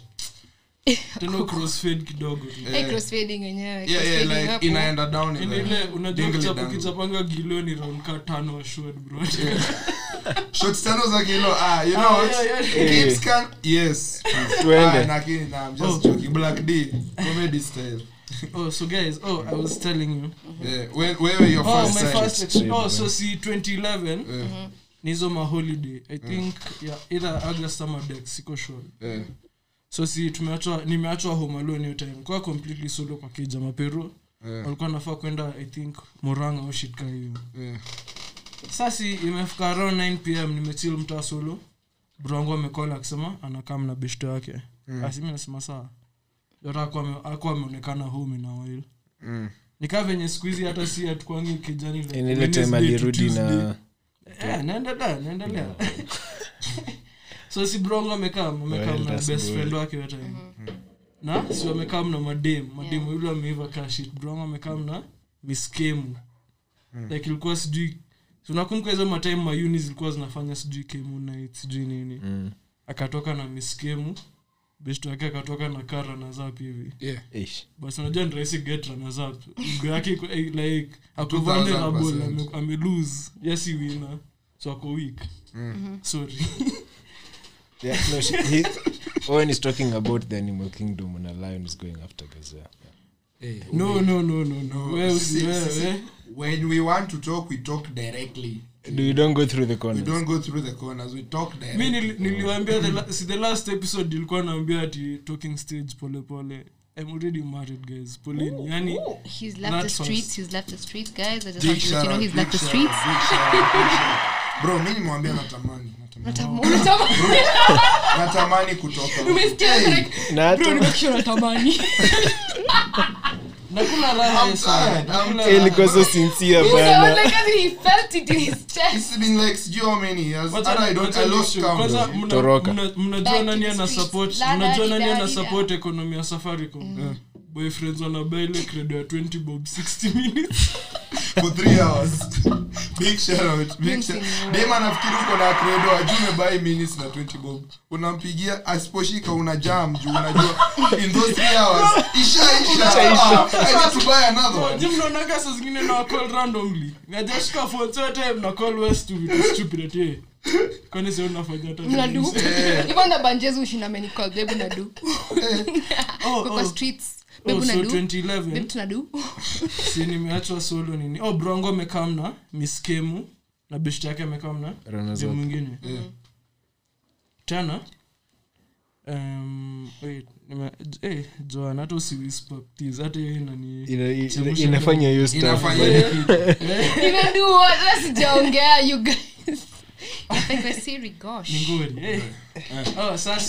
tena crossfade kidogo tu Eh, crossfading wenyewe yeah, yeah, crossfading like hapo. inaenda down in Yaani the ile unajua dingle kichapo- dangle. kichapanga giloni round ka tano wa bro shots tano za kilo ah you know Ah, what yeah, yeah. Keep scan yes Twende. ah lakini nah, I'm just Oh. joking black d comedy style oh so guys oh i was telling you. Yeah where, where were your oh first my first oh so see 2011 yeah, nizo maholiday i think yeah either august ama dex siko sure. Yeah. so si tumeachwa nimeachwa home alone hiyo time. Kwa completely solo kwa kija mapero Yeah. walikuwa nafaa kwenda i think moranga au shit hiyo Yeah. sasi imefika around 9 pm nimechill mtaa solo. Bro wangu amekola akisema anakaa na beshto yake mm. asimi nasema saa. yote akuwa ameonekana home na oil. Mm. nikaa venye siku hizi hata si atukwangi kijani ile time alirudi na Eh, naendelea naendelea. So si brongo amekaa amekaa Well, na best good. friend wake yote. Na? Si wamekaa mna madem madem yule ameiva kashit brongo amekaa mna miskemu like ilikuwa sijui unakumbuka hizo matime mayuni zilikuwa zinafanya sijui kemu night sijui nini. Mm. akatoka na miskemu best wake akatoka na kara na zap hivi. Yeah. bas unajua ni rahisi get zap Mguu yake iko- eh, like ako vulnerable 2000%. ame- ame lose. Yes wina so ako weak. Sorry. Yeah, no, she- he- Owen is talking about the animal kingdom and a lion is going after gazelle. Hey, no no no no no. wewe usi see. wewe when we want to talk we talk directly Do you don't go through the we don't go through the corners we talk mi niliwaambia the, la- si the last episode ilikuwa naambia ati talking stage pole pole i'm already married guys poleni yani He's left the streets. us. He's left the streets, guys. I just Big want to let shout you know he's left the streets. out, big shout out, big shout out. bro mi nimwambia natamani kutoka Umesikia, like, bro, nimekisha unatamani. ilikuwa so sincere nani ana support? Mnajua nani ana economy ya safaricom? Boyfriends wanabaile credo ya 20 bob 60 minutes. For three hours big shout big shout Senor. dem uko na credo ajume buy minutes na 20 bob. Unampigia asiposhika una jam juu unajua in those 3 hours ishaisha ah, I need to buy another one. Ji mnaonaga saa zingine na call randomly. Najashika phone zote mna call west to stupid eh, kwani sio unafanya hata Mnadu. nini? Hivyo ndo banjezi ushinda amenicall, babe, unadu. oh, Kwa oh, streets, oh, so 2011 si nimeachwa solo nini oh brongo amekamna miskemu na beshti yake je zote. mwingine Yeah. tena um, wait, eh, joan hata usiwhisper please hata hiyo inani Ina- ina- Chemsha inafanya hiyo stuff. inafanya Eh, Nimedu what? Hata sijaongea, you guys. Nafanya Siri, gosh. ni ngori eh. oh, sa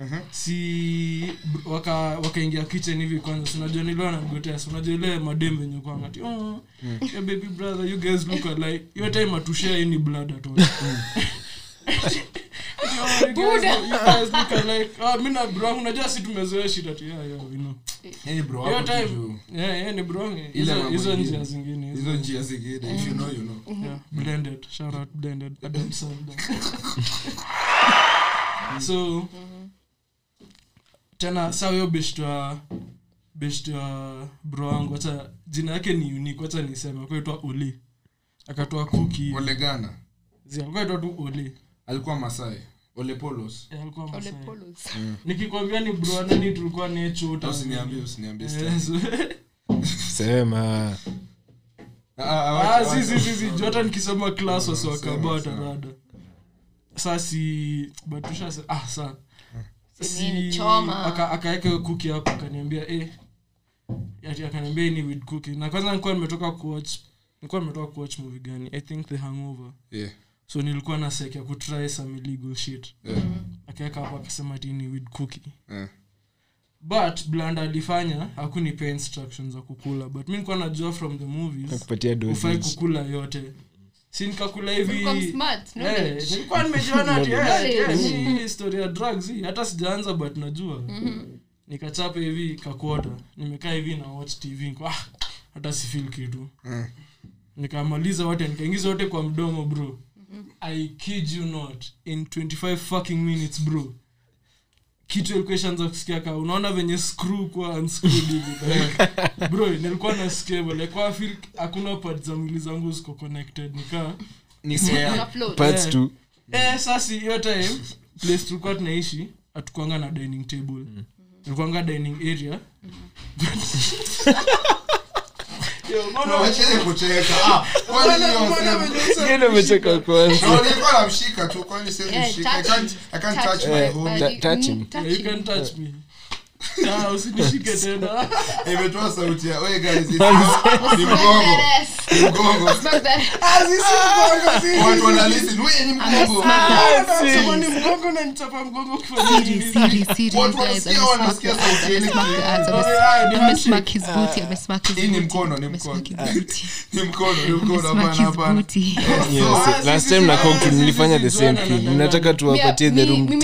si si waka wakaingia kitchen hivi kwanza sinajua niliwa unajua ile madem venye kwanga oh, yeah, baby brother you guys look alike. Your time atushia ini blood at all. Si tumezoea Hiyo njia njia if you know you know yeah, blended shout out blended adam sandler so tena saa huyo beshtwa beshtwa bro wangu hata jina yake ni unique wacha niseme akaitwa uli akatoa kuki olegana alikuwa tu uli alikuwa masai. Olepolos Eh, Ole polos. nikikwambia ni bro nani tulikuwa usiniambie usiniambie sema. Juu hata nikisema klas wasiwakabata rada sasi batusha ah saa Nini, choma. akaeka kuki hapo akaniambia eh, ati akaniambia ni with cookie. Na kwanza nilikuwa nimetoka kuwatch nilikuwa nimetoka kuwatch movie gani? I think the hangover. Yeah. So nilikuwa na sek ya kutry some illegal shit. Yeah. Akaweka hapo akasema ati ni with cookie. Yeah. But bland alifanya hakunipea instructions za kukula. But mi nilikuwa najua from the movies ufai kukula yote si nikakula Eh, nimejuana eh, eh, hii story ya drugs hii hata sijaanza but najua. Nikachapa hivi kakuota nimekaa hivi na watch tv niko, ah, hata sifil kitu. Mm. nikamaliza wote nikaingiza wote kwa mdomo bro. I kid you not in 25 fucking minutes bro kitu ilikuwa ishaanza kusikia ka unaona venye screw kwa unscrewed hivi bro nilikuwa nasikia like kwa feel hakuna part za mwili zangu ziko connected nika Ni. Parts Eh. tu eh sasa hiyo time place tulikuwa tunaishi atukwanga na dining table. Tulikuwanga dining area. Yo, Wacheni kucheka. Ah, Ngine umecheka kwanza namshika tu kwani siwezi Eh, mshika. I can't- touch my Eh, touch him. you can touch me usinishike tena. Imetoa sauti ya "Oye, guys, it's not- ni mgongo Yes. mgongo Smack that. watu wana listen "Oye, ni mgongo Ah, nasema ni mgongo na nichapa mgongo ukifanya nini? Siri, siri, Watu guys. wanasikia, Amesmack wanasikia the sauti ass, yenu. amesmack the ass, ames- yeah, ni amesmack handshake. his booty, amesmack his Hii ni booty, mkono, ni amesmack mkono. his booty. ni mkono ni mkono Amesmack hapana his hapana. booty. Yes, Ah, last time na sisi- nilifanya the same thing. Na tuwapatie the room mimi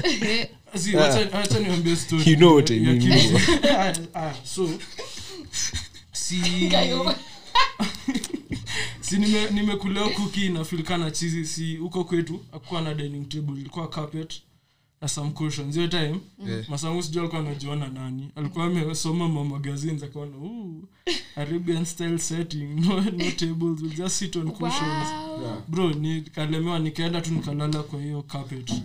nakaa 10 kwa mongo. hapana hapana hapana Can we Aya, leave? na coke See, wacha- wacha niambie story You know what I ya mean, kitu. Aya, aya, so si Gayo. si nime- kuki na chizi si huko kwetu akuwa na dining table ilikuwa carpet na some cushions hiyo time Yeah. masangu sijua alikuwa anajiona nani alikuwa amesoma ma magazines akaona arabian style setting no, no tables we'll just sit on cushions Wow. Yeah. bro nikalemewa nikaenda tu nikalala kwa hiyo carpet like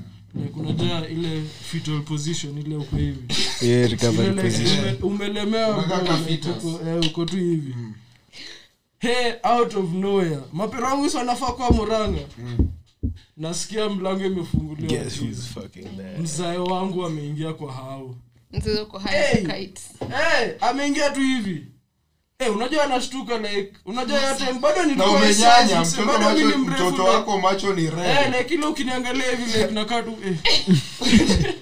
unajua ile fetal position ile uko hivi. Yeah recovery position. umelemewa Unakaa bro, ka like fetus. uko- eh, tu hivi. Hey out of nowhere. Mapera wangu si wanafaa kwa muranga nasikia mlango imefunguliwa mzae wangu ameingia kwa hao. Hey, ameingia tu hivi hey, unajua anashtuka like unajua yote bado na umenyanya mtoto bado mimi macho mrefu mtoto wako macho ni Eh, na like ukiniangalia hivi like nakaa tu eh.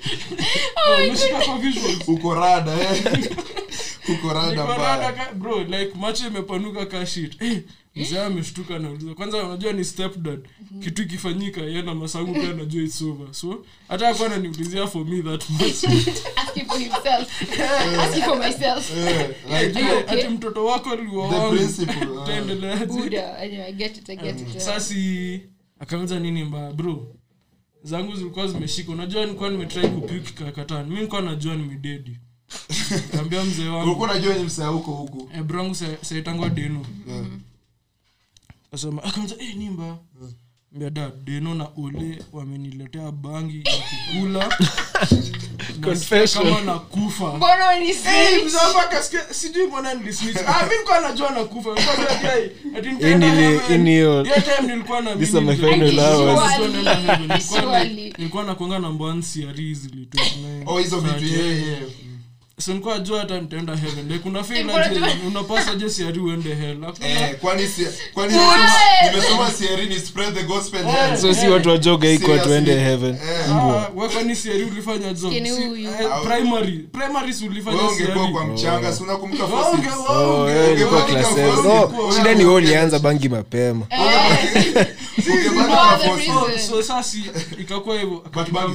Oh, umeshika kwa visuals. uko rada eh bro like macho imepanuka ka shit. Hey, mzee ameshtuka nauliza. Kwanza unajua ni stepdad. Kitu ikifanyika ye na masangu pia anajua its over. So hata akuwa ananiulizia for me that much. Asking for himself. Asking for myself. Eh, ati mtoto wako liwa the wangu principle uh, utaendeleaje Buddha. Anyway, I get it, I get it. sasi akaanza nini mbaya? Bro zangu zilikuwa zimeshika. Unajua nikuwa nimetrai kupikikakatani mi nikuwa najua nimededi kaambia mzee wangu. Najua ni msaa huko huku. Eh, brangu saitangwa deno. Yeah. kasema akaanza eh, nimba. Mbia da deno na ole wameniletea bangi ya kukula. Kama nakufa. Eh, sijui mbona. Ah, nilikuwa najua nakufa. Nilikuwa najua ati, ati Hii nitaenda nili- heaven. hii ni hiyo- Hiyo time nilikuwa na These mimi are my nilikuwa- final nilikuwa hours. najua naenda heaven. Nilikuwa na- Surely. nilikuwa nakuanga namba one oh vitu yeah, yeah. so nilikuwa najua hata nitaenda heaven like una feel Nilikuwa unapasa je CRE uende hell? Eh, kwani si- kwani nimesoma- nimesoma ni spread the gospel. Eh. so si watu wajoga iko tuende heaven. Wewe kwani CRE ulifanya job? Kini Si- huyu. primary. Primary ulifanya wewe ungekuwa kwa mchanga si unakumbuka Wewe fossils? unge- wewe Oh, unge- wewe ulikuwa wewe class unge- seven. wewe No, ungekuwa- shida ni wewe ulianza bangi mapema. So sasa ikakuwa hivyo.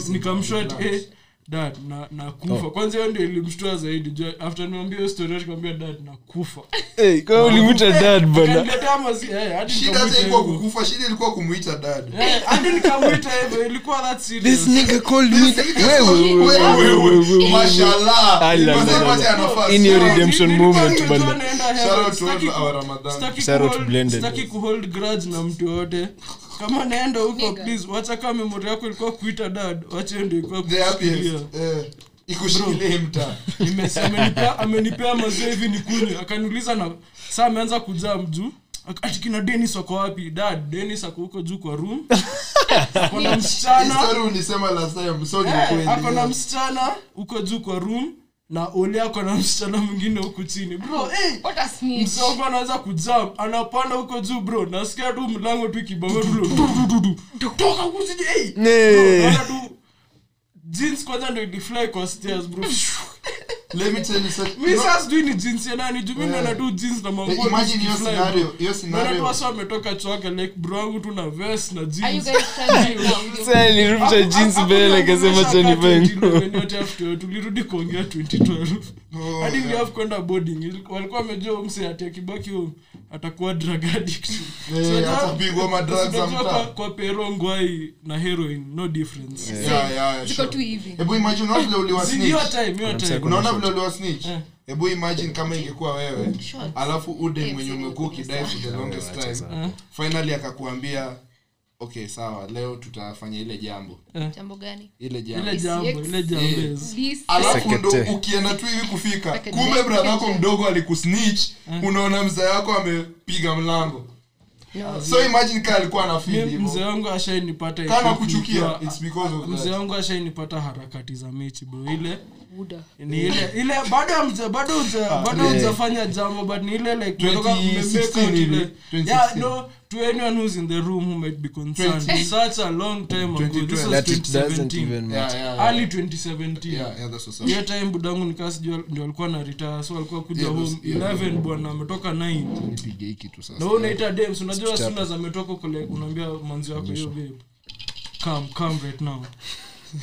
Nikamshot eh, dad na nakufa. Kwanza hiyo ndio ilimshtua zaidi. Juu after niambia hiyo story nikamwambia dad nakufa. Hey, kwa ulimuita dad bana. eh shida ilikuwa kukufa shida ilikuwa kumuita dad. Hadi nikamuita hivyo ilikuwa that serious. This nigga called me wewe wewe Mashallah. Anafaa. In your redemption moment, bana. Shout out to our Ramadan. Shout out Blended. sitaki kuhold grudge na mtu yoyote kama naenda huko please wacha kama memory yako ilikuwa kuita dad wache ndio ilikuwa The kushikilia. Eh, ikushikilie Nimesi- amenipea- mazee hivi nikunywe akaniuliza na saa ameanza kujaa mjuu ati kina denis wako wapi? Dad denis ako huko juu kwa room. Akona msichana. Ulisema last time so ni Eh, kweli. akona msichana huko juu kwa room na ole akona msichana mwingine huku chini. Bro hey, What a snitch. msongo anaweza kujam anapanda huko juu bro. Nasikia tu mlango tu hey. Tu jeans kwanza ndo ilifly kwa stairs bro Let me tell you such- me know- sijui ni jeans ya nani juu mi naona tu jeans na manguo imagine hiyo scenario- hiyo Naona tu scenario. wasa wametoka like bro wangu tu na vest na Are you jeans guys trying to now? Sasa nilirusha jeans mbele akasema cha nivae nguo. tulirudi kuongea 2012 Oh, hadi yeah. niliafu kwenda boarding walikuwa wamejua mse ati akibaki home atakuwa drug addict So atapigwa za unajua mtaa. kwa, kwa pero ngwai na heroin no difference Yeah, yeah, yeah, sure. hebu imagine vile uliwa Si- hiyo snitch time hiyo time unaona uliwa Eh. hebu imagine kama ingekuwa wewe. Alafu ude mwenye umekuwa ukidai for the longest time. Finally akakuambia okay sawa leo tutafanya ile jambo. Jambo gani? Ile jambo. Ile jambo ile jambezi alafu ndo ukienda tu hivi kufika. Kumbe neck yako mdogo alikusnitch. Unaona mzee yako amepiga mlango. No. so imagine kaa alikuwa Mi- mzee wangu ashainipata kana kuchukia nikiwa- it's because of mzee wangu ashainipata harakati za mechi bro. Ile Buddha. ni ile ile bado hamja- bado huja- bado yeah. jambo but ni ile like umetoka 2016 ile- yeah no to anyone who's in the room who might be concerned 20. such a long time ago this was that it doesn't 2017 yeah, yeah, yeah. early 2017 Yeah, yeah, that's what's up. hiyo time budangu nikaa sijua ndio alikuwa na retire so alikuwa kuja Yeah, home yeah. 11 bwana ametoka 9 Nipige hii kitu sasa. na wewe unaita dems unajua kule unaambia manzi wako hiyo babe come come right now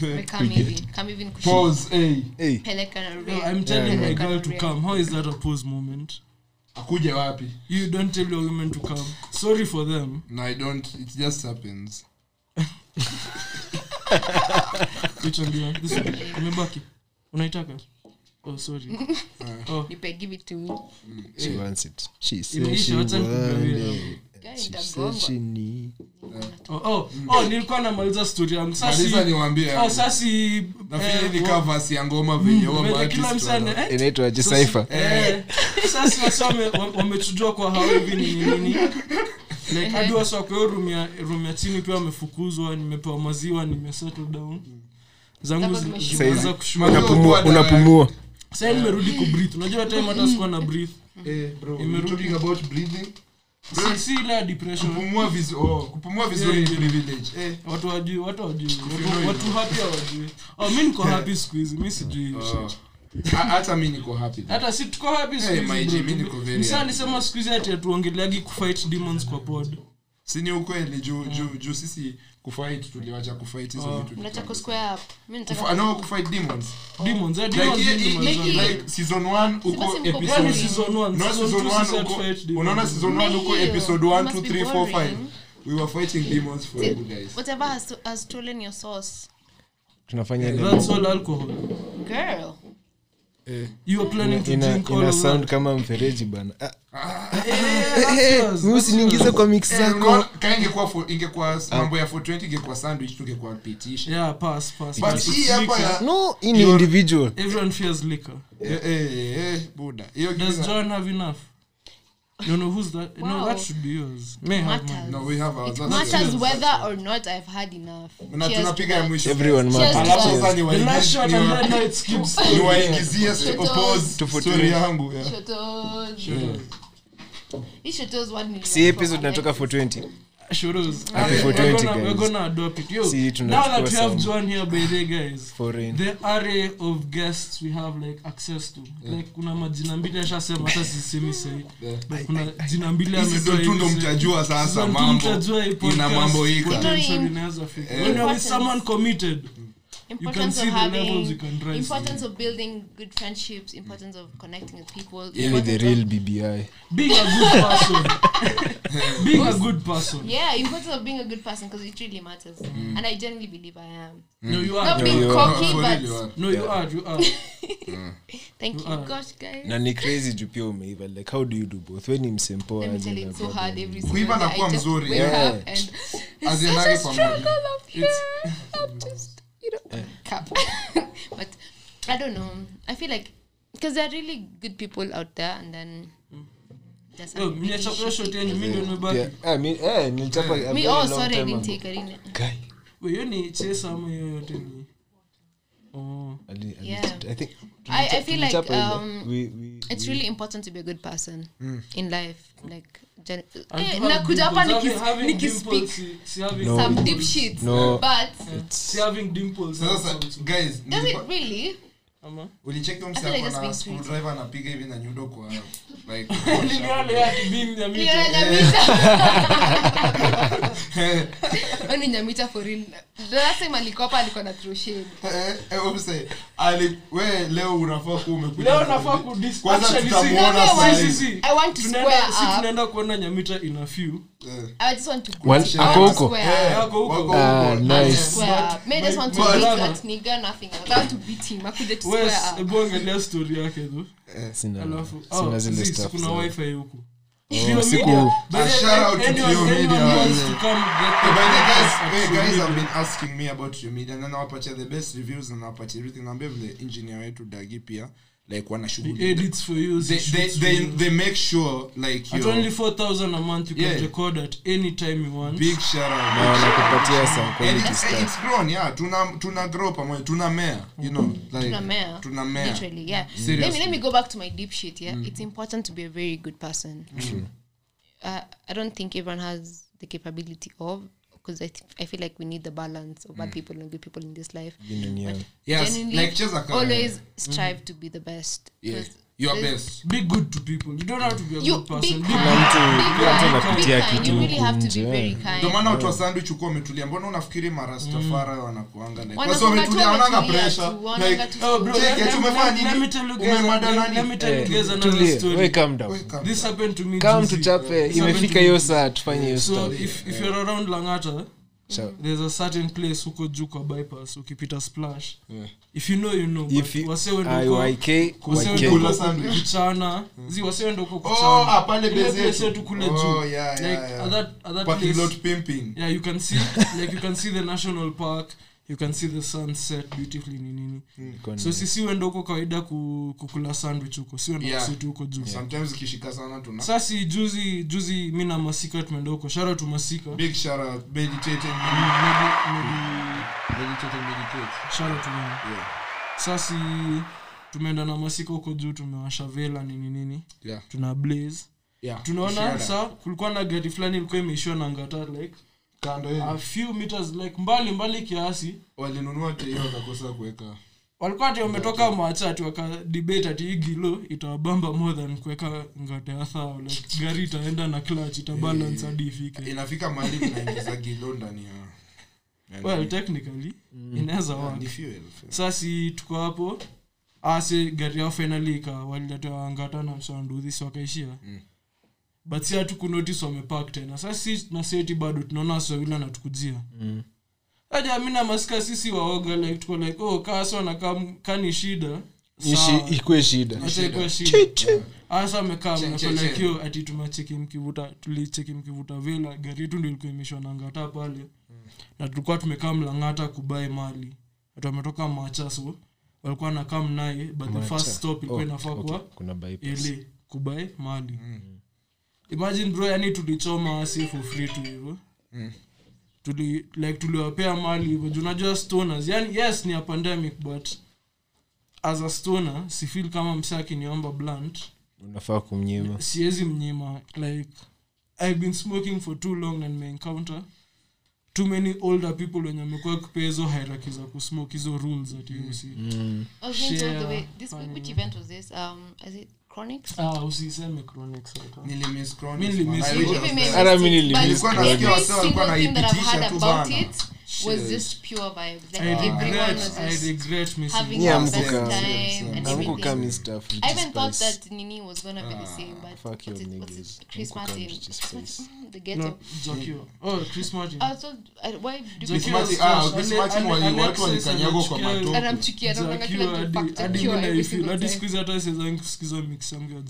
We come hivi come hivi nikushu- Pause, hey. hey. Peleka na Yo, real. i'm telling Yeah. my Peleka girl na to real. come. How is that a pause moment? Akuje wapi? You don't tell your women to come. Sorry for them. No i don't. It just happens. Which one do this one. Umebaki unaitaka? Oh sorry. Oh. Nipe, give it to me. she wants it. She says she wants nikugawia. Need oh oh oh nilikuwa namaliza yangu. Niwaambie. oh eh, ya ngoma venye huwa venye maartist kila msane wana- eh? Inaitwa jisaifa Eh, sasa kwa hao hivi ni nini. Like hadi wasi wako hiyo room ya room ya chini pia wamefukuzwa nimepewa maziwa nimesettle down. Zangu zinaweza kushunapumua unapumua sasa nimerudi kubreathe. Unajua time hata sikuwa na breathe. Eh, bro, Imerudi. about breathing. Si si depression. Kupumua vizu- oh, kupumua vizuri Yeah, ni privilege Eh, watu wajui watu wajui watu, watu happy hawajui. Oh mi niko happy siku hizi mi sijui hiyo oh. shit. Hata mi niko happy hata si tuko happy siku hizi my bro. G, mi niko very Msa happy. siku hizi ati atuongeleagi kufight demons kwa pod. Si ni ukweli juu juu juu sisi kufight tuliwacha kufight hizo Oh. vitu Mnataka square up. Mi nataka- no kufight demons. Demons eh like demons hii- ni hii- demons. hii- like season 1 uko episode season 1 no season season 1 uko unaona season 1 uko episode 1 2 3 4 5 we were fighting demons for you guys. Whatever has, has stolen your sauce. tunafanya that's all alcohol? Girl. Eh. You are planning to ina, drink all ina of sound that. kama mfereji bana. Ah, Eh, yours, mi that's usiniingize kwa mix Eh, zako. ingekuwa mambo ya 420 ingekuwa sandwich tungekuwa pitisha yeah pass pass but pass. hii hapa ya no hii ni individual. Everyone fears liquor. Eh eh eh buda. Hiyo does kitu- john have enough no no who's that? No that should be yours. May have Matters. mine. No we have ours. It That's matters yours. whether or not I've had enough. na tunapiga mwisho everyone matters. alafu sasa ni the last shot waingizie- and ni then now it skips niwaingizie Shotos. oppose story yangu yeah. Shotos. Si episode natoka for 420 Shuros. Happy Okay, 420 we're gonna- we're gonna adopt it. Yo, See, now that we have. John here by the guys, foreign. the array of guests we have like access to. Like kuna majina mbili ashasema hata sisemi sahi kuna jina mbili Hii ndo mtajua sasa mambo. ina mambo ika potential inaweza fika. When you're with Importance. someone committed Importance of having importance of building good friendships, importance of connecting with people. Ili the real bbi being a good person being a good person yeah, importance of being a good person because it really matters, and I genuinely believe I am. no you Not are being you cocky, but you are. no you are you are thank you, You are. gosh, guys. na ni crazy juu pia umeiva like how do you do both when msempoa so hard every Kuiva na kuwa mzuri. Yeah. and it's such a struggle up here. I'm just, you know, cap. but I don't know. I feel like because there are really good people out there, and then really mniachapa hiyo shot shitty mi ndio nimebaki Yeah. Ah, mi- eh, nilichapa a very oh, long sorry, I didn't ago. take. I. Guy, Wait, ni chesa ama hiyo yote ni oh ali- ali- Yeah. I think I, I feel like tulichapa ile. um, We- we- it's really important to be a good person in life. Like, gen- And eh, to nakuja hapa dimples. nikis- Having- having nikispeak dimples si- si having No. some dimples. deep shit, No. but si having dimples sasa guys does it nilikuwa- really? Sweet. screwdriver anapiga hivi na nyundo kwa like Ni yale ya kibing ya mita. Clear na mita. Yaani nyamita forin last alikopa alikuwa na Eh, eh, ali- we leo unafaa kuwa umekuja leo na- nafaa Kwanza tutamuona si- sahi. si- si- si. I want to square si up. tunaenda kuona nyamita in a few. I just want to Wal- ako huko? square up. Yako huko. wako huko. nice. Square up. Me, just want to beat that nigga, nothing. I want to beat him. Akuje to square up. hebu angalia story yake tu Sina- alafu sina oh, zile stuff kuna wifi huku Oh, Clio siku- Media. By A the- shout out to anyone- Clio anyone Media, wants yeah. to come get by the guys, at hey, Clio guys Media. have been asking me about your media na nawapatia the best reviews na nawapatia everything naambia vile engineer wetu dagi pia like wana The edits for you, they, the they, shoots they, for you. they make sure like At only 4,000 a month, you can record at any time you want. big it's, grown yeah tuna tuna grow pamoja tuna mea you know like Tunamea. tuna mea Literally, yeah. Let me let me go back to my deep shit. Yeah, it's important to be a very good person. Uh, I don't think everyone has the capability of because I, th- I feel like we need the balance of bad mm. people and good people in this life. Yang. yes like cheza uh, kama always mm. strive to be the best. yeah your best. Be good to people. You don't have to be a You good person. Be mtu- anapitia Be kind. kitu You really have to be very kind. ndio maana watu wa sandwich hukuwa wametulia. Mbona unafikiri marastafara wanakuanga like? Wanakuanga wametulia tu wananga pressure. like Oh, bro, Check let, umefanya nini? let me tell you guys, let, me tell you Eh, guys another story. we calm down. This happened to me Come juzi. tuchape imefika hiyo saa tufanye hiyo So if, if you're around Langata, Sure. there's a certain place huko juu kwa bypass ukipita splash. Yeah. if you know you know wase zi Oh, ah, kule Oh, place yeah you can like you can see the national park you can see the sunset beautifully ni nini? mm. so sisi wende huko kawaida ku, kukula sandwich huko. Si wende Yeah. kusitu huko juu. Sometimes ikishika sana tuna sasi juzi juzi mi na masika tumeenda huko. Shara tu masika big shara meditate Mm, meditate and meditate. Shara out yeah. Sasi tumeenda na masika huko juu tumewasha vela nini nini yeah. Tuna blaze. Yeah. Tunaona Shout sa kulikuwa na gari fulani ilikuwa imeishiwa na ngata like kando a few meters like mbali mbali kiasi. Walinunua teo wakakosa kuweka. Walikuwa ati wametoka macha ati wakadebate ati hii gilo itawabamba more than kuweka ngata ya thao like gari itaenda na clutch itabalance hadi ifike. Inafika mahali kunaingiza gilo ndani ya well technically inaweza Yeah, work. sasi tuko hapo. Ase gari yao finally ika waliletewa ngata na msanduhisi wakaishia? Mm. But si hatukunotice wamepak tena. Sasa si naseti bado tunaona waswawili anatukujia Mm. aja mi na masika sisi waoga like tuko like oh kaso na kani shida. Ishi- sawa. shida. Acha ikuwe shida. hasa amekaa Che- che- che. mnakolekio ati tumecheki mkivuta tulicheki mkivuta vela gari yetu ndio ilikuwa imeshwa na ngata pale. Na tulikuwa tumekaa mlangata kubai mali wametoka macha so walikuwa nakaa mnaye but the first stop ilikuwa Oh, inafaa okay. kuwa mali imagine bro yani tulichoma asi for free tu hivyo Mm. tuli like tuliwapea mali hivyo unajua stoners yani yes ni a pandemic but as a stoner si feel kama msa akiniomba blunt unafaa kumnyima siwezi mnyima like i've been smoking for too long and may encounter too many older people wenye amekuwa kupea hizo hierarchy za kusmoke hizo rules at see Mm. mm. going to the way. This which event was this? Um, is it Ah was. Hata mi it's- nilimiss but Nilikuwa nasikia every wasee walikuwa single thing that I've wanaipitisha had tu about bana. it was Shit. just pure vibes. Like I everyone regret, was I regret missing having Yeah, the best cool. time and everything. stuff, I even thought that Nini was gonna be the same, but fuck what's it, what's it? Chris Martin. Chris Martin, mm, the ghetto. no Zakio. oh Chris Martin I thought, I, why do Chris Martin- ah. Chris Martin Ale- wali- watu Alexis walikanyagwa kwa anachukia- anamchukia anaonanga Zakio kila mtu hadi- factor hadi cure mimi every naifeel. single hadi siku hizi hata siwezangi kusikiza mix yangu ya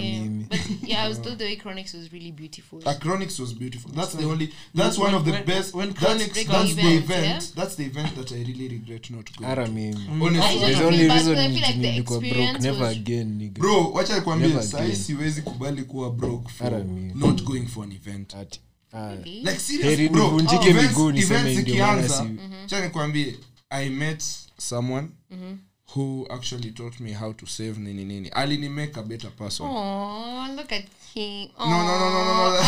Yeah, mimi. but yeah, I was told the way Chronics was really beautiful. Was beautiful. That's the only. That's one of the when- best. when that's, that's the event, event. That's the event that I really regret not going. Hata mimi. Honestly, just The feel only bad reason feel like the nilikuwa broke, experience never was- again, nigga. bro wacha nikwambie Never sahi siwezi kubali kuwa broke for mimi. not going for an event Ati- ah, like serious Heri bro nivunjike events, miguu niseme events ndio maana ikianza si- nikwambie i met someone who actually taught me how to save nini nini. Alini make a better person. Aww, look at him. no no no no no, no.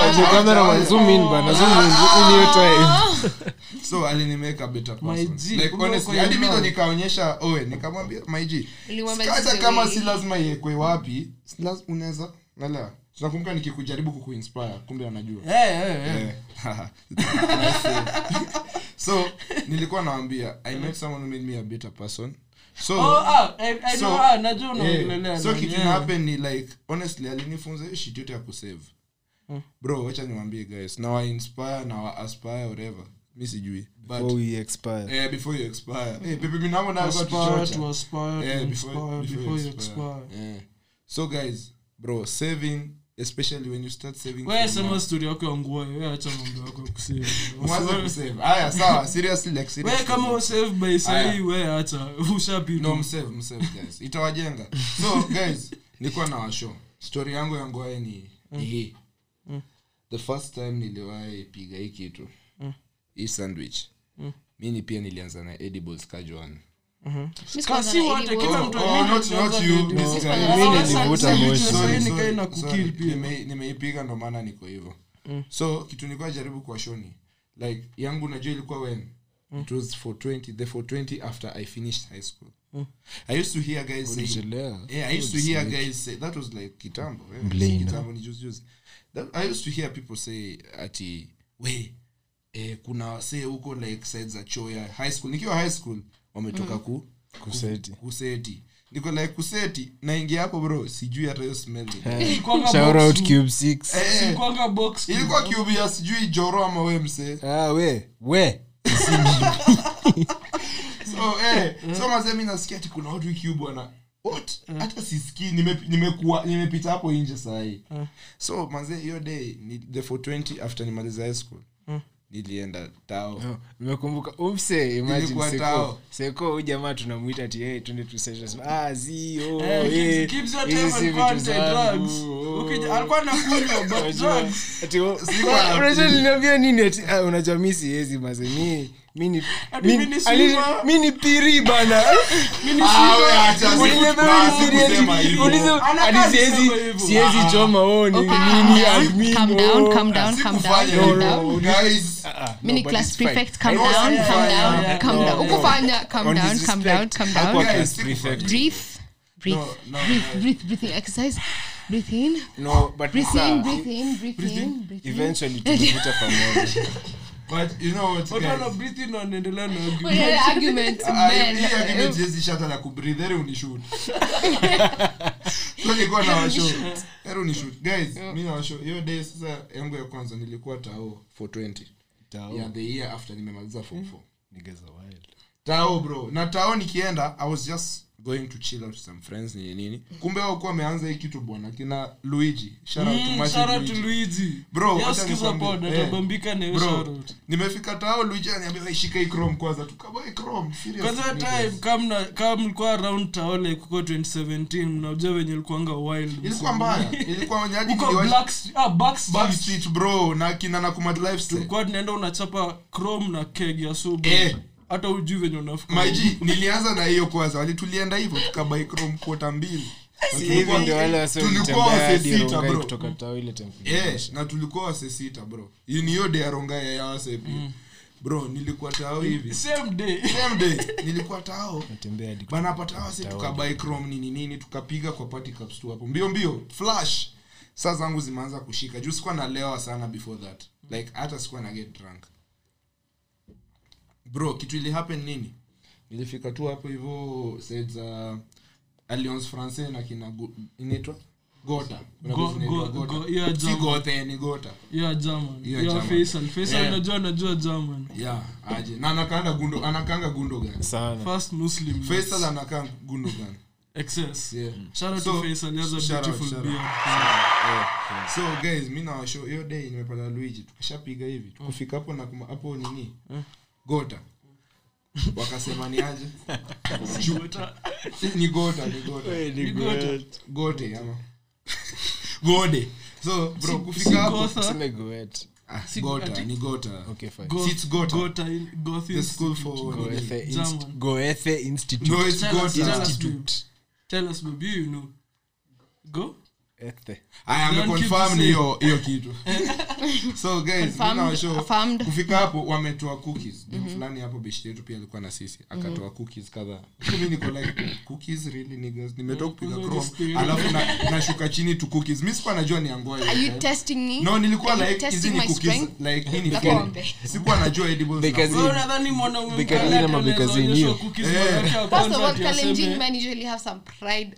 Aje, cameraman, zoom in bana, zoom in, in your time. so alini make a better My person. G, like honestly hadi mimi nikaonyesha owe nikamwambia my G hata kama si lazima iwekwe wapi unaweza nala tunakumbuka nikikujaribu kukuinspire kumbe anajua hey, hey, hey. so nilikuwa nawambia i met someone who made me a better person so Oh, ah, I- I So, know, ah, najua eh, so kitu eh. inahappen ni like honestly alinifunza hiyo shit yote ya kusave hmm. bro wacha niwambie guys na wa inspire na wa aspire whatever mi sijui before but expire eh, before you expire eh, pepe minamo na alikuwa to aspire Eh, inspire before, before you expire. Eh. so guys bro saving especially when you start saving wewe sema story yako ya nguo wewe acha mambo yako ya kusave. Mwanze kusave. Haya, sawa seriously like seriously. wewe kama usave by sahi wewe acha ushapi no msave msave guys. Itawajenga. So guys nilikuwa na washo. Story yangu ya ngoae ni ni hii. The first time niliwahi piga hii kitu hii sandwich. Mi ni pia nilianza na edibles kajuan Nime- nimeipiga ndo maana niko hivyo. So kitu nilikuwa jaribu kwa shoni. Like yangu najua ilikuwa when? It was for 20 the for 20 after i finished high school. I used to hear guys say yeah i used to hear guys say that was like kitambo yeah, kitambo ni juzi juzi. That, i used to hear people say ati we eh, kuna say huko like side za choya high school. Nikiwa high school wametoka ku Kuseti. kuseti. Niko like kuseti naingia hapo bro sijui hata hiyo smell Shout out cube 6 Eh, Ilikuwanga box ilikuwa cube ya sijui joro ama we msee. Ah we. We. So eh so mazee mi nasikia ati kuna watu cube bwana what? Hata sisikii nime- nimekuwa nimepita hapo nje sahii. So manzee hiyo day ni the 420 after nimaliza high school nilienda tao No, nimekumbuka umse imagine seko seko jamaa tunamwita ti twende tu session." Ah zi oh Eh, eh, keeps- keeps your hizi time si and content, vitu zangu, drugs. oh." Ukija- alikuwa anakunywa, but drugs. ati, oh, unajua niliniambia nini ati ah, mi siwezi maze mi ni piri choma. Breathe, No, no, breathe, breathe, breathing exercise. Breathe in, no but breathe in, breathe in, breathe in, breathe in. eventually pamoja but you know what, guys? wana breathe in na argument. Yeah, argument, Ah, hii argument siwezi shata la kubreathe, heri unishoot. So nilikuwa na washow. Heri unishoot. Guys, mi na washow. hiyo day sasa yangu ya kwanza nilikuwa tao for 20 Tao. yeah, the year after nimemaliza form 4 nigeza wild. tao bro na tao nikienda i was just going to chill out some friends nini nini kumbe wakuwa ameanza hii kitu bwana kina luigi shout out to Mm, Martin shout out to Luigi. Luigi. Bro, Yes, wacha sikiza nikwambie. pod, Eh. atabambika na hiyo Bro, shout out. nimefika tao luigi ananiambia "Wewe shika hii chrome kwanza tukabae chrome serious kwanza time kama mna- kama mlikuwa around taole kuko 2017 mnajua venye ilikuanga wild ilikuwa mbaya ilikuwa nyaji Huko niliwahi- Black Street- ah, Backstreet. backstreet bro na kina na kumad lifestyle tulikuwa tunaenda unachapa chrome na keg ya subu Eh. Hata ujui venye unafmaji nilianza na hiyo kwanza. Wali tulienda hivyo tukabaikrom kota mbili. Na tulikuwa- wase sita, bro. de time Eh, na tulikuwa wase sita bro. Hii ni hiyo day ya wase pia. Bro nilikuwa tao hivi. Same day. Same day. Nilikuwa tao. Natembea hadi bana pata wase tukabai chrome nini nini tukapiga kwa party cups tu hapo. Mbio mbio. Flash. Saa zangu zimeanza kushika. Juu sikuwa nalewa sana before that. Like hata sikuwa na get drunk bro kitu ili happen nini? Nilifika tu hapo hivyo said za alliance français na kina inaitwa? Gota Kuna Go- place inaitwa go- Gota. go- yeah, si German. gothe ni gota yeah german. Yeah, yeah, German. faisal faisal Yeah. najua najua german. Yeah aje. Na anakaanga gundo anakanga gundogan sana. First muslim faisal anakaa gundogan excess. Yeah. Shout out So, to faisal he has a shout out, beautiful shout beard. So guys mi nawasho hiyo day nimepata luigi. Tukishapiga hivi. Tukufika hapo na hapo nini gota wakasema ni aje ni gota ni gota Ni gote. gote ama gode so bro kufika hapo Gotha. Sema goet. ah, gota ni gota Okay, fine. Go- it's Gotha. Gotha in- Goth the school for Goethe Inst- Goethe Institute. no it's Tell us, tell gota us. Tell us, babe, you know. Go. Ethe. aya Don't keep ameconfirm the ni hiyo hiyo kitu so guys mimi kufika hapo wametoa cookies. Mm fulani hapo beshte yetu pia alikuwa na sisi akatoa cookies kadhaa. Mimi niko like cookies really niggas? Nimetoka kupiga chrome. alafu na- nashuka chini tu cookies. Mimi sikuwa najua ni angoa Are you testing me? no nilikuwa Are like hizi ni cookies strength? like hii ni Na pombe. sikuwa najua edibles Because na unadhani mwanaume because anaweza bikazini onyeshwa cookies Eh. First of all, challenging men usually have some pride.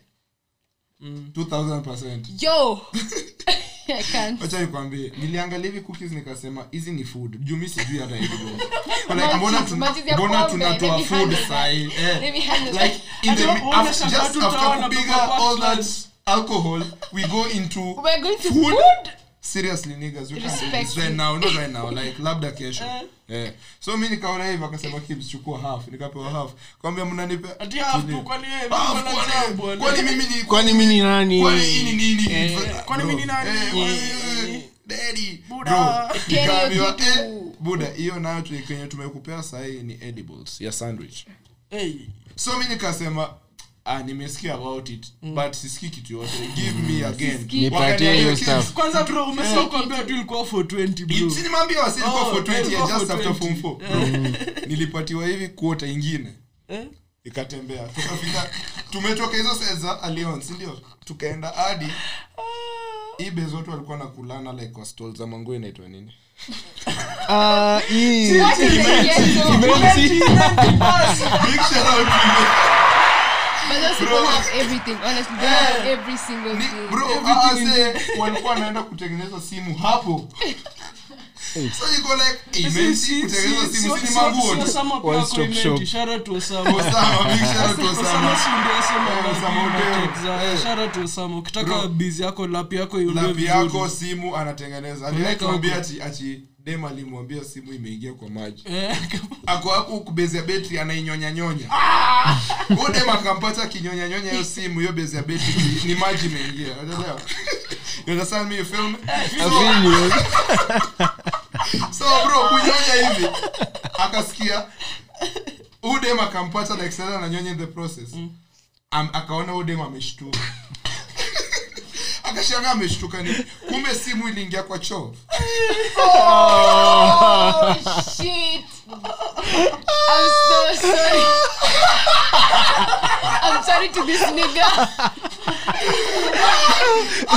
2000% Yo! I wacha nikwambie niliangalia hivi cookies nikasema hizi ni food. Juu mi sijui hata like, mbona tuna- mbona tunatoa food sahi eh. Let me handle that. like in the Ati mi- waone after, just after kupiga all that alcohol we go into We're going to food food? Seriously niggas we can't do this right now not right now like labda kesho eh. So mi nikaona hivi akasema kibs chukua half. Nikapewa half. Kwambia mnanipe Ati half tu, kwani yeye Half, kwani- jam, bwana? kwani mimi ni kwani mi nani? Kwani hii ni nini? Kwani mimi ni nani? Eh, daddy. Buda. eh buda hiyo nayo kenye tumekupea sahii ni edibles ya sandwich. Hey. so mi nikasema ah, nimesikia about it but sisiki kitu yote give me again. Nipatie hiyo stuff. kwanza bro umesema kuambia tu ilikuwa for 20 bro Si nimeambia wasi ilikuwa Oh, for 20 ilikuwa just after form 4 nilipatiwa hivi kuota ingine. Eh? ikatembea. Tukafika tumetoka hizo za alliance ndio? Tukaenda hadi ibe zote walikuwa na kulana like kwa stall za manguo inaitwa nini? Ah, hii. But those people have everything. Honestly, they have every single thing. bro ase walikuwa wanaenda kutengeneza simu hapo. So iko like imesi kutengeneza simu si ni manguo tu One stop shop. Osama, big shout out to Osama. Osama. Odero. ukitaka bizi yako lap yako lapi yako simu anatengeneza. Ati dem alimwambia simu imeingia kwa maji. Eh, ako hapo kubezi ya betri anainyonyanyonya hu dem akampata kinyonya-nyonya hiyo simu hiyo bezi ya betri ni- maji imeingia. Unaelewa you understand me you feel me? I feel you. so bro kunyonya hivi. Akasikia. Huyu dem akampata like sana ananyonya in the process. Am, akaona huyu dem ameshtuka akashanga ameshtuka nini kumbe simu iliingia kwa choo Oh, shit. I'm so sorry. I'm sorry to this nigga.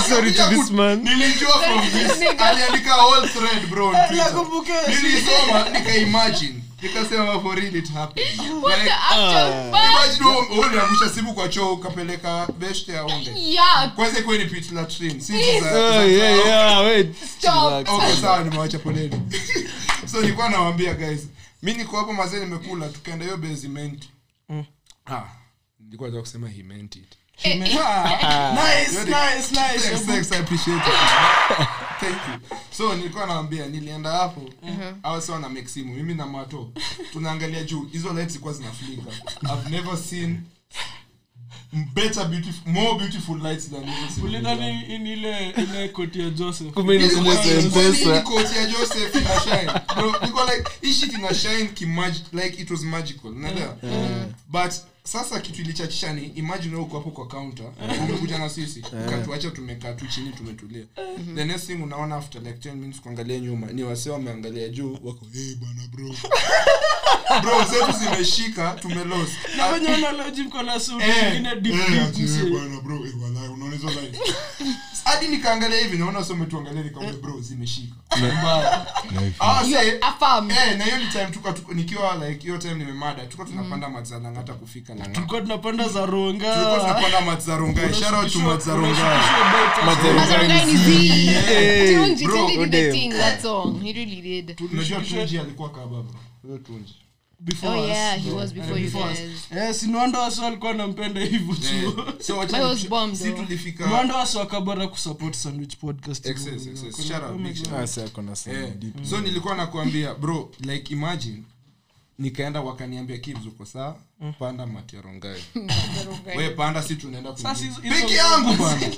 Sorry to this man. nilijua from this aliandika whole thread bro on Twitter. nakumbuka nilisoma nikaimagine nikasema for real it happened. Like wewe- simu kwa choo ukapeleka beshte aonde. Yeah, kwanza ikuwe ni pit latrine si za- yeah, yeah, wait. Stop. Okay sawa nimewacha poleni. So nilikuwa nawaambia guys mi niko hapo mazee nimekula tukaenda hiyo basement. Ah nilikuwa nataka kusema he meant it Nice, nice, nice. Thanks, thanks, I appreciate it. Thank you. so nilikuwa nawambia nilienda hapo au sawa na mimi na mato tunaangalia juu hizo lights zilikuwa zinaflika i've never seen better beautiful more beautiful lights than hizo simu. ulidhani ni ile ile koti ya joseph Kumbe ni zile. Koti ya Joseph ina shine. Bro, niko like hii ina shine kimag- like it was magical unaelewa but sasa kitu ilichachisha ni imagine uko hapo kwa counter umekuja na sisi ukatuacha tumekaa tu chini tumetulia. The next thing unaona after like 10 minutes kuangalia nyuma ni wasee wameangalia juu wako hey bana bro. Bro zetu zimeshika tumelos na wenye wanaloji mko na suti Eh, deep eh, deep ati, eh, mse. bwana, bro, eh, walai, unaona hizo lines? hadi nikaangalia hivi naona sio umetuangalia nikaambia bro zimeshika. Mbaya Ah, say, eh, na hiyo ni time tuka, tuka, nikiwa like hiyo time nimemada tuka tunapanda mm. hata kufika tulikuwa tunapanda za ronga tulikuwa tunapanda matzarongai shout out to matzarongai Matzarongai. Ni Z. Tunji, Tunji did the thing, that song. He really did. unajua tunji alikuwa kababa tunji Oh yeah, he was before you guys. hivyo so wacha was si tulifika kusupport sandwich podcast. Excess, excess. Shout out, big shout. Ah, sana Eh, so nilikuwa nakuambia bro like imagine nikaenda wakaniambia kibs uko sawa panda materongai we panda si tunaenda peke yangu bana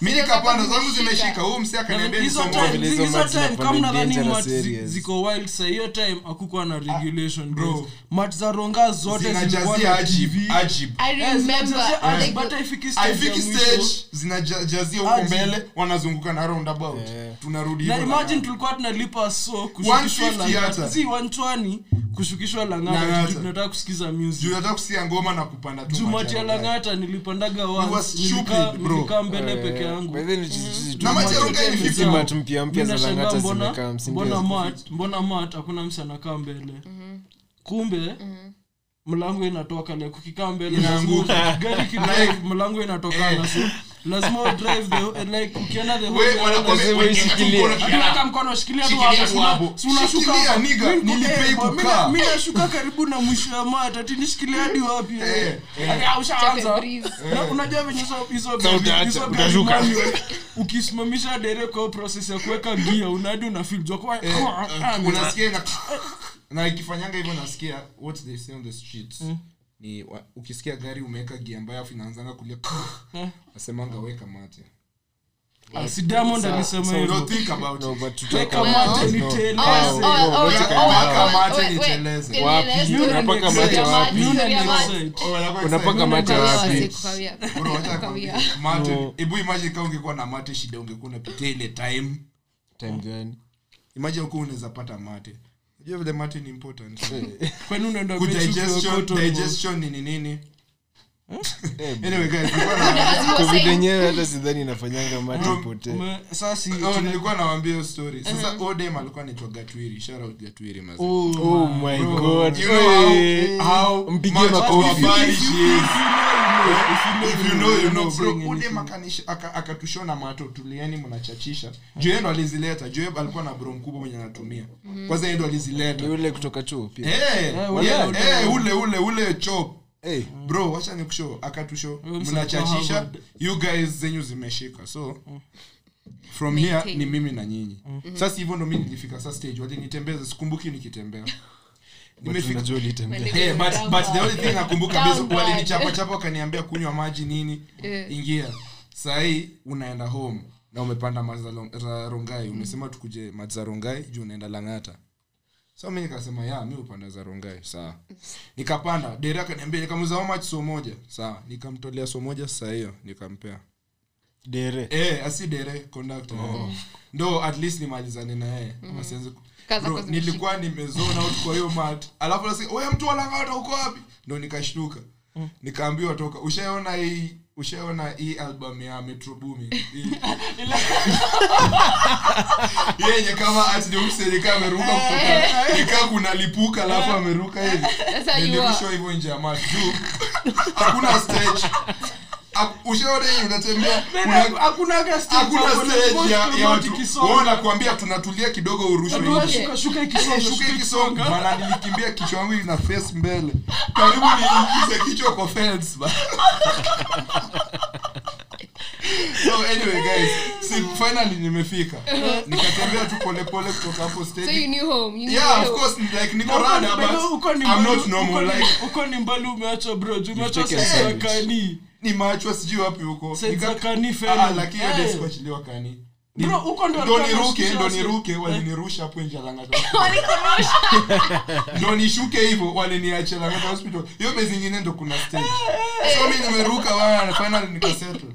mi nikapanda zangu zimeshika. huu msi akaniambia hizo nisome time- vile hizo hizo mats time zinapanda kama nadhani dangerous mat zi- areas. ziko wild sa hiyo time akukuwa na regulation bro. bro mat za ronga zote zinajazia na ajib TV. ajib. I Eh, but haifiki stage zinajazia huko mbele wanazunguka na roundabout. Eh. tunarudi imagine tulikuwa tunalipa so kushukishwa 150 hata. si wanchwani kushukishwa langata Lang'ata. juu tunataka kusikiza nataka kusikia ngoma na kupanda jumati ya langata nilipandaga nilikaa mbele peke yangumbona By the way, ni chichi tu- Na tu- macharongai ni hizi 50 mat hakuna msi anakaa mbele. Kumbe mlango inatoka le kukikaa mbele mlango inatokana so lazima the like the whole mkono shikilia. Tu hapo, si una- unashuka eh, kukaa. mimi- nashuka karibu na mwisho ya mat ati nishikilia hadi wapi eh? Eh, eh. Ushaanza. Na unajua venye hizo- hizo utashuka. ukisimamisha dere kwa process ya kuweka gia unadi unafeel jua kwa Eh, ah, unasikia na ikifanyanga hivyo nasikia what they say on the streets ni wa, ukisikia gari umeweka gia mbaya afu inaanzanga kulia asemanga weka mate. Ah, si Diamond alisema. Oh, oh, oh, oh, oh, oh. Oh, imagine kama ungekuwa na mate shida ungekuwa unapitia ile time. Time gani? imagine ukuwa unaweza pata mate unajua vile important. Kwani unaenda digestion digestion ni nini? Yenyewe hata sidhani inafanyanga nawambia story. Sasa odem alikuwa naitwa gatwiri. Gatwiri makofi. aka- akatushona mato tulieni mnachachisha. Juu ndo alizileta juu alikuwa na bro mkubwa mwenye anatumia. Kwanza ndo alizileta. Ni ule kutoka chuo pia. Eh, Eh, ule, ule, eh, ule ule ule chop. Hey. bro wacha nikushow akatushow. Huyo mnachachisha. you guys zenyu zimeshika so from here ni mimi na nyinyi. Sasa hivyo ndo mi nilifika sa stage. Walinitembeza sikumbuki nikitembea But nimefika unajua ulitembea When Hey, but, Down but the bad. only thing nakumbuka Down basi bad. walinichapa chapa wakaniambia kunywa maji nini yeah. ingia. Sahii unaenda home na umepanda mazarongai umesema tukuje mazarongai juu unaenda langata. So mi nikasema ya mi upanda zarongai sawa. Nikapanda. Dere akaniambia nikamuza machi so moja? Sawa. Nikamtolea so moja saa hiyo nikampea. Dere e, asi dere conductor. Ndo at least nimalizane na yeye. Asianze Bro, nilikuwa nimezona out kwa hiyo mat. Alafu nasi wewe mtu alangata uko wapi? Ndo nikashtuka. Nikaambiwa toka. Ushaona hii ushaona hii album ya metro booming Hii- Hii yenye kama ati ameruka kutoka. Kuna lipuka alafu ameruka hivi. That's nilirushwa hivyo nje ya mat. Juu. Hakuna stage ushaona hii unatembea hakuna hakuna stage ya, ya watu. watu wao nakwambia tunatulia kidogo urushwe shuka shuka maana nilikimbia kichwa yangu ina face mbele. Karibu niingize kichwa kwa fence ba so anyway guys si finally nimefika. Nikatembea tu polepole kutoka hapo So you knew home. You knew yeah of course like niko rada ni- but I'm mbali- not normal like uko ni mbali umeachwa bro umeachwa sandwich. kani. Ni sijui wapi huko. Side Nika- kani Ah, lakini hiyo Eh. sikuachiliwa kani. Ndo niruke ndo niruke Eh. walinirusha hapo nje ndo nishuke hivyo waliniachia Lang'ata hospital. Hiyo mezingine ndo kuna stage. So mi nimeruka wana final nikasettle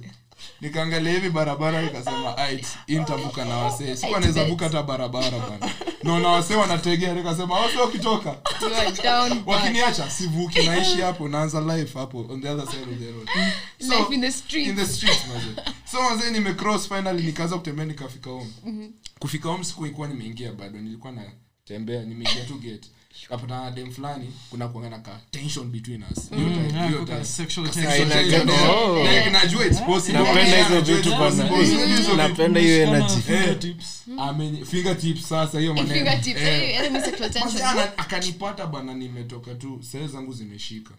nikaangalia hivi barabara nikasema ait intavuka na wasee siku anaweza vuka hata barabara bana naona wasee wanategea nikasema wase wakitoka wakiniacha sivuki naishi hapo naanza life hapo on the other side of the road So, Life in the street. in the street maze. so mazee nimecross finally nikaanza kutembea nikafika home mm-hmm. kufika home siku sikuikuwa nimeingia bado nilikuwa natembea nimeingia tu gate kapata na dem fulani kuna kuangana ka tension between us Hiyo time- yeah, hiyo sexual tension. sexual Aina tension. gani? Oh. Like, najua it's possible. napenda hizo vitu bana possible. Unajua hizo vitu. napenda hiyo energy fingertips. Ameni- fingertips sasa hiyo maneno. Eh. Eh, akanipata bana nimetoka tu sele zangu zimeshika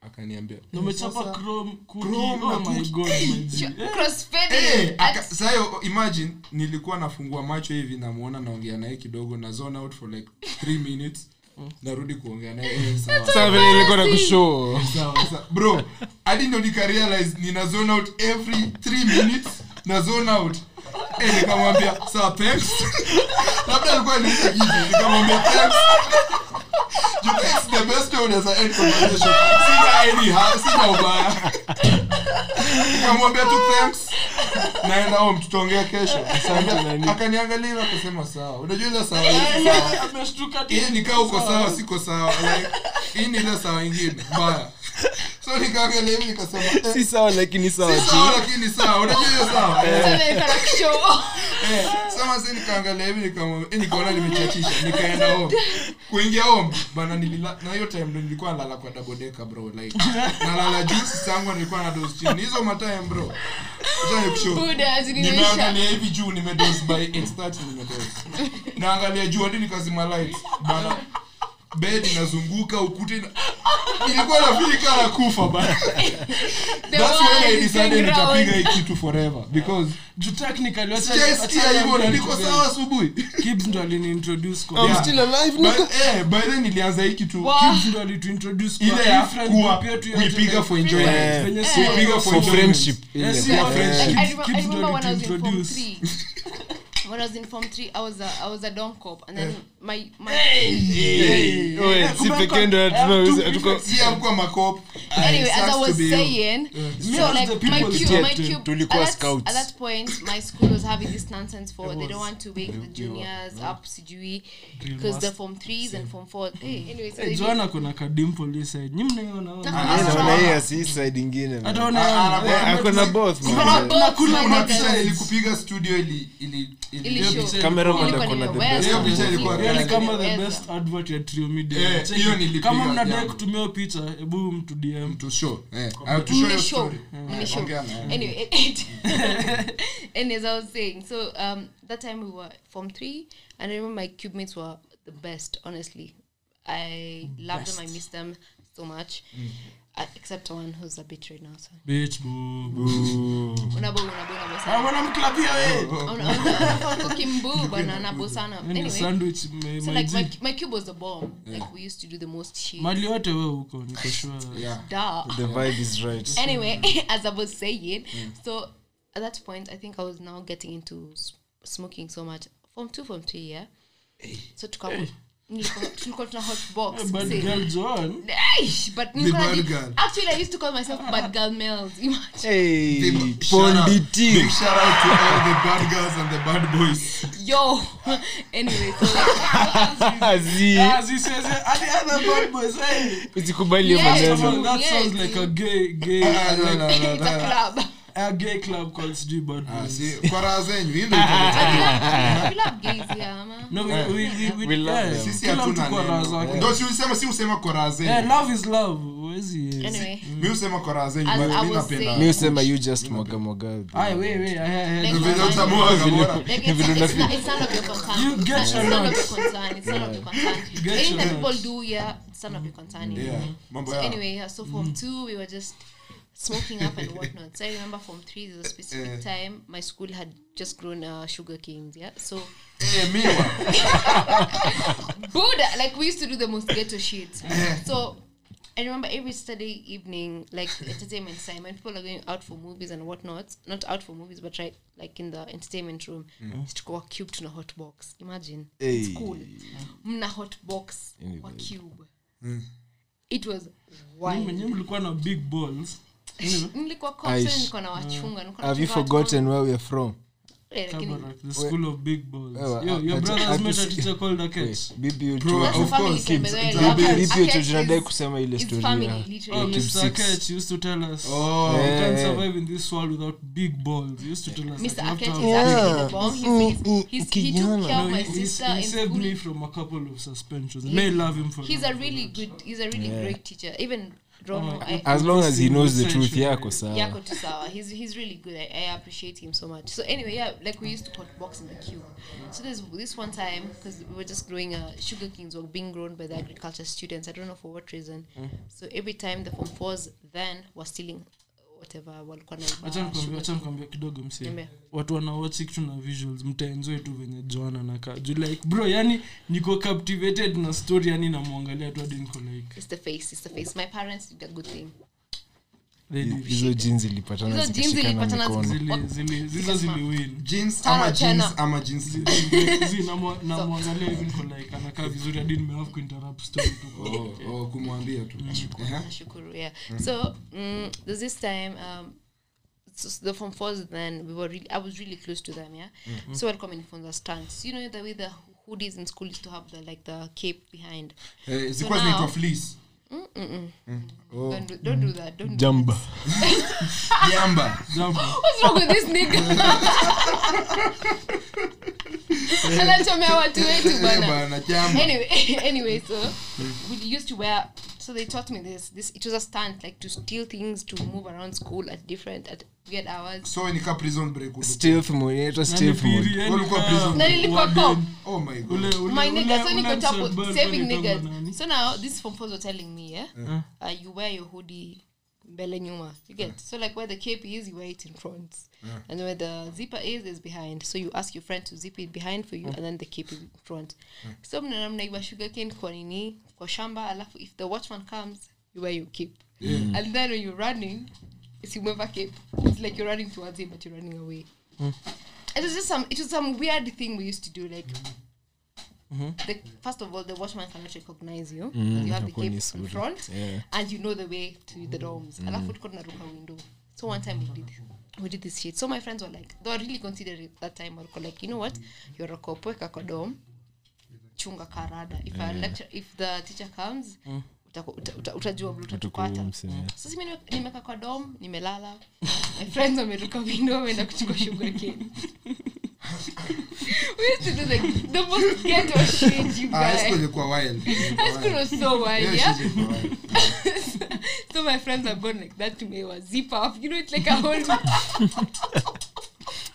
akaniambia umechapa chrome. Chrome Oh my. God, my G. Crossfading. Aka- At- sayo imagine nilikuwa nafungua macho hivi namuona naongea naye kidogo na zone out for like three minutes narudi kuongea naye eh, sawa. Sasa vile nilikuwa na kushow sawa sawa. bro hadi ndo nikarealize nina zone out every 3 minutes na zone out. Eh nikamwambia saa labda alikuwa nikamwambia Juu the best way unaweza end conversation sina any ha- sina ubaya nikamwambia tu thanks. Naenda home tutaongea kesho. Nani. akaniangalia akasema sawa. Unajua ile sawa ameshtuka tu. hii nikaa uko sawa. siko sawa. Like, hii ni ile sawa ingine. Mbaya so nikaangalia hivi nikasema eh, si sawa lakini sawa si sawa lakini sawa. Unajua hiyo sawa? Eh, Sasa nilikuwa na show. sema si nikaangalia hivi nikamwambia nikaona nimechachisha nikaenda home. Kuingia home bana nilila na hiyo time ndo nilikuwa nalala kwa double decker bro like nalala juu sisi yangu nilikuwa na dose chini. Hizo matime bro. Acha nikushow nimeangalia hivi juu nimedose by 8:30 nimedose naangalia juu hadi nikazima lights bana bed inazunguka ukute ina... ilikuwa nafika na kufa bana that's when I decided nitapiga hii kitu forever because Juu technically, wacha- sijaisikia hivyo na niko sawa asubuhi. Kibbs ndo aliniintroduce kwa- I'm Yeah. still alive But, eh, by then nilianza hii kitu. Wow. Kibbs ndo alituintroduce kwa ile ya kuwa group yetu yote, kuipiga for enjoyment. Venye si kuipiga for for friendship. Yeah, Yeah, friendship. Like, I, Kibbs- remember, I Kibbs ndo remember when I was in form alituintroduce. when I was in form three, I was a I was a dom cop, and then my Eh, si pekee ndo kwa- hatuna- hatuko- si amkuwa makop anyway, as I was saying, Me so like my cube, my cube. tulikuwa At scouts. at that point, my school was having this nonsense for they don't want to wake the juniors up, sijui, because the form threes and form four. Hey, anyway, so Joanna kuna kadimple side. Mnaiona ona? Hii si side na Kuna kuna- picha ilikupiga studio ili ili Cameraman the best. Kama the best advert ya Trio Media. Eh, hiyo nilipiga, kama mnadai kutumia picha hebu mtu DM. to show eh to show your show. story ongea na- Anyway, and as I was saying, so um, that time we were form 3 and I remember my cube mates were the best. Honestly, I loved them. I missed them so much. Uh, except one who's a bit right now. So. Bitch, boo. Ooh. Unabo, unabo, unabo Ah, sana. wanamklabia we. Una- una- bana, unabo sana. Yaani Anyway, sandwich me- so like my, my cube was a bomb. Like we used to do the most shit. mali yote we huko niko sure yeah Duh. the vibe is right anyway as i was saying so at that point i think i was now getting into smoking so much from two from three yeah so tuka nilikuwa- tulikuwa tuna hot box bad say. girl Joan. Aish, but nilikuwa bad naji- girl. actually i used to call myself bad girl males hey Big shout out- big shout out to all the bad girls and the bad boys yo anyway so Zi. Ziseze, hadi other bad boys, hey. usikubali hiyo maneno that sounds like a gay gay no, no, no, no. A gay club called sijui bad Ah, boys si kwa zenyu hii ndio we love gays yeah man no we we we, we, We love them. sisi kila mtu hatuna kwa raha neno zake ndio si usema si usema kwa raha eh zenyu love is love huwezi usema kwa raha zenyu As but I mi was napenda saying- mi usema you just mwaga mwaga ai we we Like- Vile utamwaga, bora. Like it's, it's, not, it's none of your concern. You get it's your none of nuts. your concern. It's none of your concern. Get Anything your that people nuts. do, yeah, it's none of your concern. you Yeah, know. mambo So yao. anyway, so form two, we were just smoking up and whatnot. So I remember from three, there was a specific uh, time my school had just grown uh, sugar canes. Yeah, so hey, me Buddha, like we used to do the most ghetto shit. so I remember every Saturday evening, like entertainment time, when people are going out for movies and whatnot, not out for movies, but right, like in the entertainment room, Mm-hmm. to cube to a hot box. Imagine Hey. it's cool. Mna hot box wa cube. Mm. It was wild. mlikuwa na big balls Nilikuwa Aish. cops, na wachunga, have you forgotten where we from? Eh, tunadai kusema ile is I, mm. as long as he knows the truth yako sawa. Yako tu sawa. He's, he's really good. I, I appreciate him so much. So anyway yeah like we used to put box in the queue. so there's this one time because we were just growing uh, sugar kings were being grown by the agriculture students. I don't know for what reason. Mm. so every time the form fours then were stealing nikwambie kidogo Niambie. watu wanawachi kitu na visuals mtaenjoy tu venye joana nakaa juu like bro yani niko captivated na story yani namwangalia tu hadi niko like It's the face, it's the face. My parents did a good thing. Hizo jeans zilipatana Hizo jeans zikashikana zilipatana mikono. Zili- zili- zizo ziliwin. jeans Tano ama tena. jeans ama jeans. Zi, namwa- namwangalia hivi niko like anakaa vizuri hadi nimehave kuinterrupt story tu. Oh, oh, kumwambia tu. Nashukuru, yeah. So mm, there's this time um, so the form fours then we were really I was really close to them, yeah. So welcome in from the stance. You know the way the hoodies in school used to have the like the cape behind. Eh, zilikuwa now- zinaitwa fleece Oh, Don't do, don't do that. Don't do jamba jamba Jambo. What's wrong with this nigga? anachomea watu wetu Eh, bana anyway anyway so we used to wear so they taught me this this it was a stunt like to steal things to move around school at different at weird hours. So ni ka prison break stealth mode inaitwa Nani stealth mode Walikuwa prison. Na nilikuwa cop. oh my god. Ule- ule- my nigga so niko saving niggas so now this form fours were telling me yeah? Uh, you wear your hoodie mbele nyuma. You get mm. so like where the cape is you wear it in front. And where the zipper is is behind. So you ask your friend to zip it behind for you mm. and then the cape is in front. Mm. So mnaona mnaiba sugarcane kwa nini? Kwa shamba alafu if the watchman comes you wear your cape. And then when you're running it's you never cape. It's like you're running towards him but you're running away. It was just some it was some weird thing we used to do like the, first of all the watchman cannot recognize you. Because you have the cape in front Yeah. and you know the way to the dorms alafu tulikuwa tunaruka window. So one time we did we did this shit. So my friends were like they were really considerate that time. Or like you know what? You're a kwa dorm chunga karada. If a lecture if the teacher comes uta- utajua utatupata sasa mimi nimeka kwa dom nimelala. My friends wameruka vindo wameenda kuchukua sugar cane we used to do the, the most ghetto shit you ah high school guys wild. High school was so wild Yeah, yeah. shit ilikuwa wild. so my friends have gone like that to me was zip up, you know it's like a whole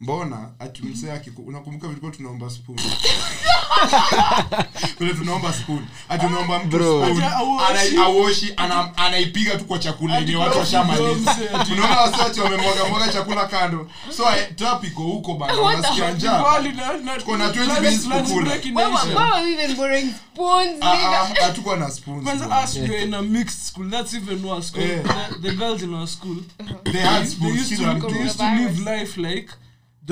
mbona ati msee akiku- unakumbuka vilikuwa tunaomba spoon vile tunaomba spoon ati unaomba mtu Bro. spoon, Ati awoshi. ana- anaipiga tu kwa chakula yenye watu washamaliza unaona wasiwati wamemwaga mwaga chakula kando so eh, trap iko huko bana What the unasikia fuck? njaa Wali na- na- Tuko na 20 minutes kukula. why, were- why were we even borrowing spoons Ah, nigga ah, hatukuwa na spoons kwanza bro. us we were in a mixed school that's even worse 'cause Yeah. the, the girls in our school they had spoons used still to, had they used to live life like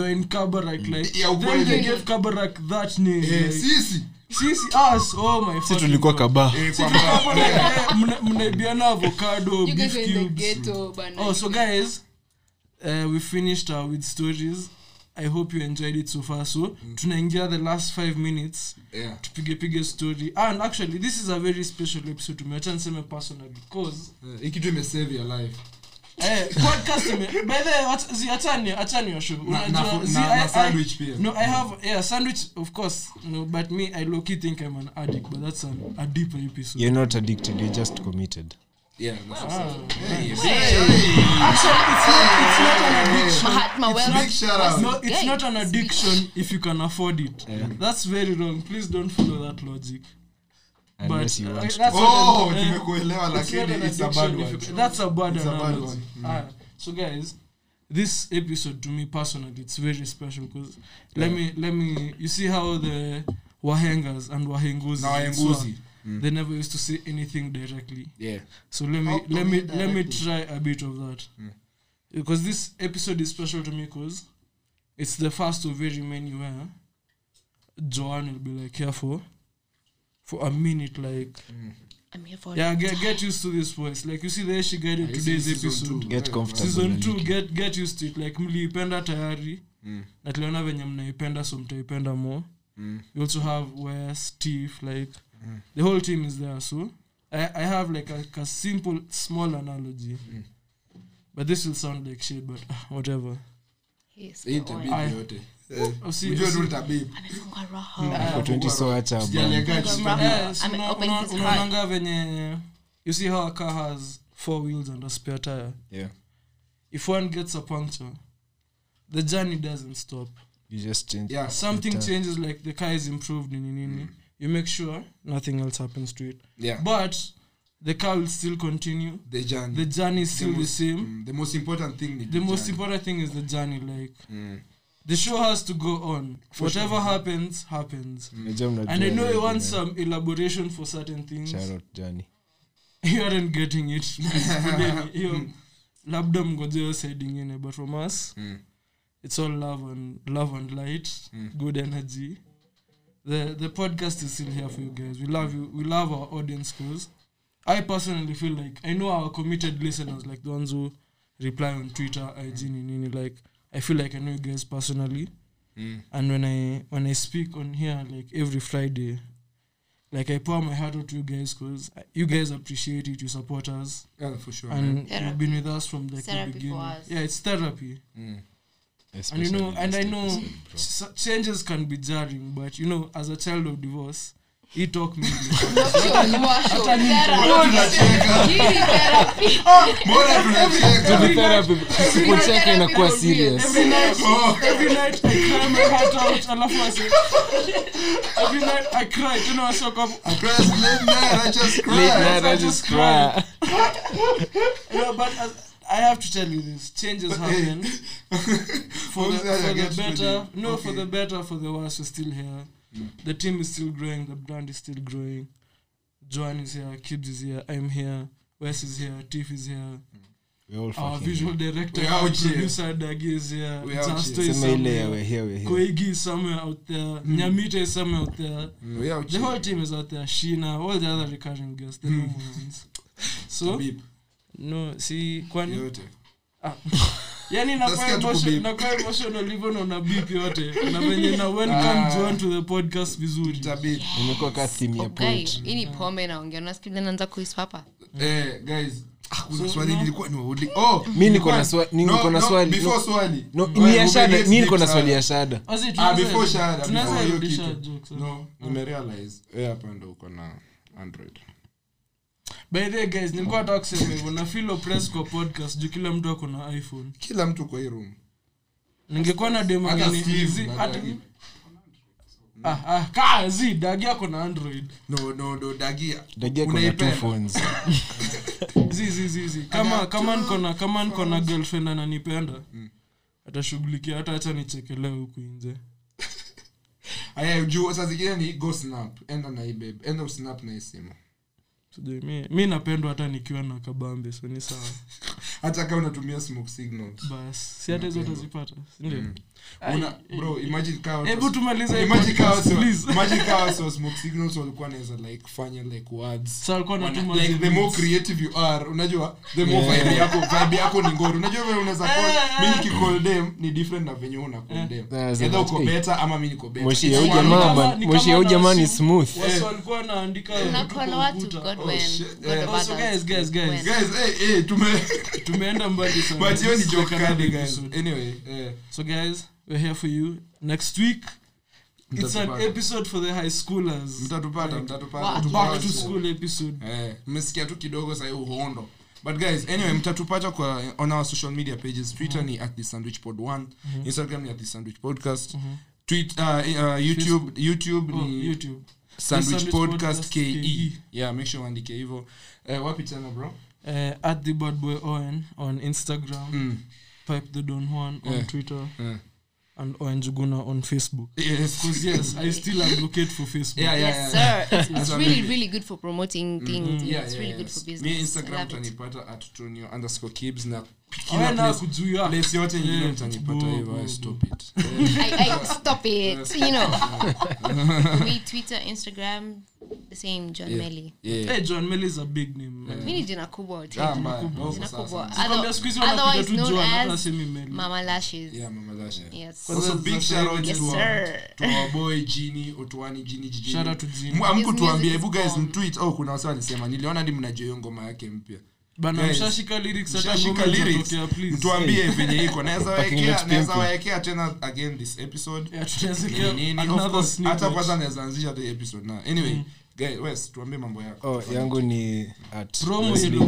in Kabarak like Yeah, then they gave Kabarak that name Yeah, like, sisi. Sisi us oh my si tulikuwa God. kaba Eh, tulikuwa like, eh, mna- mnaibiana avocado beef cubes. oh so guys uh, we finished uh, with stories. I hope you enjoyed it so far. So tunaingia the last five minutes. Yeah. tupige pige story. And actually this is a very special episode tumeacha niseme personally because Eh, hii imesave your life eh, no i have yeah sandwich of course no but me i low key think i'm an addict but that's an, a deeper episode. You're not addicted you're just committed. Yeah, that's- Ah. Hey, big actually it's not, it's not an addiction. Mahatma Big well no it's not an addiction if you can afford it. That's very wrong. Please don't follow that logic so guys this episode to me personally it's very special because let me let me you see how the wahengas and wahenguzi Na wahenguzi. Mm. they never used to say anything directly. Yeah. so let me How let me directly? let me try a bit of that. Because this episode is special to me because it's the first of very many where joanne will be like careful for a minute like i'm here for yeah get, get used to this voice. Like you see the she guided This today's season episode. two. Get comfortable. season 2 get get used to it. Like mliipenda tayari. Mm. na tuliona venye mnaipenda so mtaipenda more. Mm. you also have wes steve like the whole team is there so. I, I have like a, a simple small analogy. But this will sound like shit but ah, whatever. Yes Hii yote. Eh, Usi- ujue tu usi- utabip. Amefunga roho. Kwa 20 so acha Sijalega bana. chini. Si Ame- una- open una- his unaonanga venye you see how a car has four wheels and a spare tire Yeah. if one gets a puncture the journey doesn't stop You just change. Yeah. something changes like the car is improved nini nini you make sure nothing else happens to it Yeah. but the car will still continue The journey. the journey is still the most- same mm, the most important thing the, the most journey. important thing is the journey like Mm. The show has to go on. For whatever sure. happens happens. Mm. and i know you want some elaboration for certain things. You aren't getting it. Hiyo labda mgojeo hiyo ingine but from us Mm. it's all love and love and light. Mm. good energy. The the podcast is still here for you guys. We love you. We love our audience cause i personally feel like i know our committed listeners like the ones who reply on twitter ig nini like i feel like i know you guys personally Mm. and when i when i speak on here like every friday like i pour my heart out to you guys because you guys appreciate it you support us Yeah, for sure. and Therapy. you've been with us from like the Therapy for beginning us. yeah it's therapy Mm. and you know and i know episode, bro. s- changes can be jarring but you know as a child of divorce talk therapy, tusipocheka inakuwa serious. every night i cry my heart out alafu I every night i cry you know i shock late night, I just cry. Late night, I I just just cry. you but as, i have to tell you this changes happen for the, for the better no Okay. for the better for the worse we're still here the team is still growing the brand is still growing. Joan is here kibs is here i'm here wes is here tiff is here. Our visual director producer dagi is here. Here. is Sema ile ya somewhere. we're here, we're here. koigi is somewhere out there. Nyamita is somewhere out there. Mm, out the whole team is out there. Shina all the other recurring guests the normal ones. So Tabib. no see kwani Yote. yani nakuwa emotion- emotional hivyo na una bip yote. Na venye na welcome Ah. john to the podcast vizuri. Imekuwa ka theme ya poetry. hii ni pombe naongea. Nasikia naanza kuispapa Eh, guys, ah. Oh, Mi niko na na swali. ya shada mi niko na swali ya shada. Asi, Ah, nimerealize. Wewe hapa ndo uko na Android. By the way guys nilikuwa nataka kusema hivyo na feel oppressed kwa podcast juu kila mtu ako na iphone Kila mtu kwa hii room. ningekuwa na demo Hata gani- Steve, zi- hata- Dagi. ah, ah, kazi dagi ako na android No, no, no, Dagi. dagia kona two Unaipenda? phones zi zi zi zi kama kama niko na kama niko na girlfriend ananipenda atashughulikia hata hacha nichekelee huku nje Aya, juu saa zingine ni go snap. Enda na hii babe. Enda usnap na hii simu. Sijui mi, mi napendwa hata nikiwa na kabambe so ni sawa. Hata kama unatumia smoke signals. bas si hata hizo utazipata sindio Una, bro, imagine hebu tumalize hii Imagine kama podcast, watu- please. imagine kama watu wa smoke signals walikuwa wanaweza like fanya like words. Sa alikuwa anatuma like the more creative you are unajua the more vibe yako vibe yako ni ngori. Unajua vile unaweza call mimi nikicall them ni different na venye una call them. Either uko better ama mimi niko better. moshi ya jamaa kama- moshi ya jamaa ni smooth. Wasi walikuwa wanaandika vitu nakola kwa watu ukuta. Godwin, shit, God yeah. of Also, guys, guys, guys. guys hey hey tume tumeenda mbali sana. But hiyo ni joke kali guys. Anyway eh. So guys we're here for you. Next week it's an episode for the high schoolers. Mtatupata mtatupata. back to school episode. Eh, mmesikia tu kidogo sahii uhondo. But guys anyway mtatupata kwa on our social media pages. Twitter ni at the sandwich pod 1 instagram ni at the sandwich podcast. Tweet uh, uh, youtube youtube oh, ni youtube. Sandwich Sandwich podcast Podcast ke KE. yeah make sure uandike hivyo. Eh, wapi tena bro? Uh, at the bad boy on on instagram. Mm. pipe the don juan on Yeah. twitter. Eh. And owen juguna on facebook yes because yes i still advocate for facebook yeah yeah Yes, yeah sir. It's, it's really, really good for promoting things. yeah, it's yeah, really good yes. for business. Me instagram tanipata at tonio underscore kibs na place yote nyingine Yeah, mtanipata hivyo stop it Eh, I, I stop it. You know, me Twitter, Instagram, the same John Yeah. Melly. yeah hey john mel is a big name man. Mi jina kubwa hoteli. Ah, mbaya. Jina kubwa. Sikwambia siku hizi wanapiga Otherwise known as. Mama Lashes. yeah mama lasha Yes. Kwanza Also, big shout out Yes, to our, to our boy Genie Otwani Genie Genie. Shout out to Genie. Mu- amkutuambia His music hebu guys mtweet oh kuna wasa alisema niliona hadi mnajua ngoma yake mpya Guys, mtuambie venye iko. Naweza waekea tena again this episode. Hata kwanza nawezaanzisha the episode na anyway guys wes tuambie mambo yako. Oh, yangu ni at Wesley-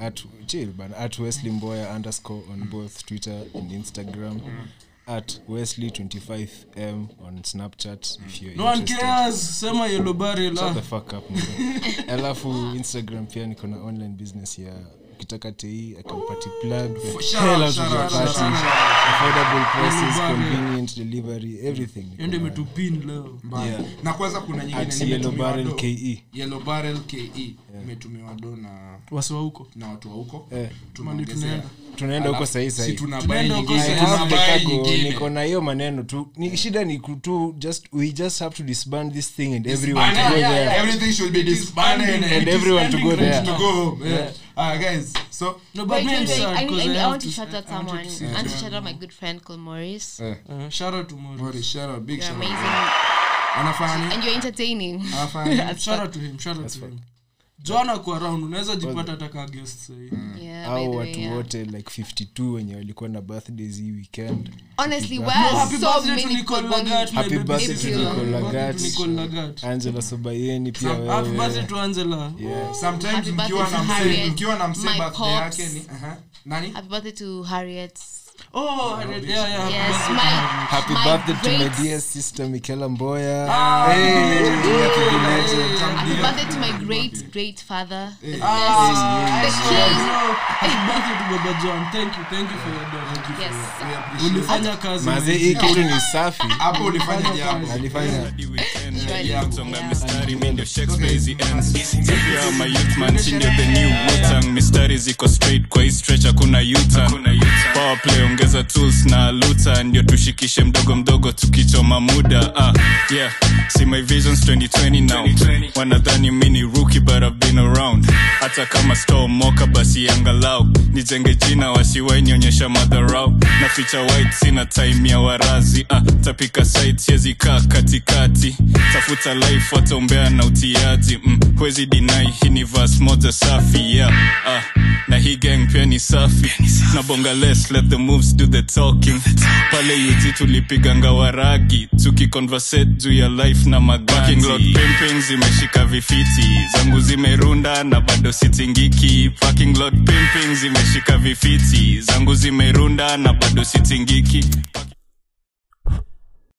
at chill at wesley mboya underscore on both twitter and instagram at wesley 25m on snapchat if you're no one cares. Sema yellow barrel Shut the fuck up nigga. alafu instagram pia niko na online business ya ukitaka tei akampati plug the Shout hell out, out of shout your out, shout party. out. affordable prices convenient delivery everything. Ende nayo. leo. Yeah. na kwanza kuna nyingine yellow barrel ke yellow barrel ke imetumiwa do na wasiwa huko. na watu wa huko. Tumeongezea. tunaenda. tunaenda huko sahii na hiyo maneno tu. Ni shida ni kutu just we just have to disband this thing and everyone to go there. yeah, everything should be disbanded. Disbanding and and everyone to go there. to go home. Yeah. Alright, guys so no but Wait, me wait, wait. sad I, because I, I have want to to- shout out I someone. to I want to shout out my good friend called Morris. Uh, Uh, shout out to Morris. Morris, shout out, big You're shout out. amazing. anafanya? And you're entertaining. anafanya shout out to him shout out to him joana kwa round unaweza jipata hata ka guest sahii Yeah, au watu yeah. wote like 52 wenye walikuwa na birthdays hii weekend Honestly, No, happy so birthday to Nicole Lagat, Happy birthday to Nicole Lagat. Nicole Lagat. angela sobayeni pia Some- happy birthday to Angela. Yeah. sometimes mkiwa na msee mkiwa na mse birthday yake ni aha. nani Happy birthday to Harriet. Oh, yeah, yeah, happy Yes, birthday my happy my birthday to my dear sister michaela mboya Ah, Hey, happy birthday. Happy birthday to my great great father. Yes. The yes, king. no. Happy birthday to Baba John. Thank you, thank you for your. Yes. We appreciate ulifanya kazi Maze, hii kitu ni safi hapo ulifanya jambo alifanya mistari ziko straight kwa hii stretch hakuna U-turn. Power play ongeza tools na luta ndio tushikishe mdogo mdogo tukichoma muda. Ah, yeah. See my visions 2020 now. Wanadhani mi ni but I've been around. Hata kama store moka basi angalau. Nijenge jina wasiwainionyesha madharau. Na ficha white sina time ya warazi. Ah, tapika site siezi kaa katikati. Tafuta life wataombea na utiaji. Mm, huwezi dinai hii ni vas moja safi yeah. ah, na hii gang pia ni safi. Na bonga less let the moves do the talking. Pale yuti tulipiganga waragi tukiconversate juu ya life na magati. Zimeshika vifiti. Zangu zimerunda na bado sitingiki. Parking lot. Pimping zimeshika vifiti. Zangu zimerunda na bado sitingiki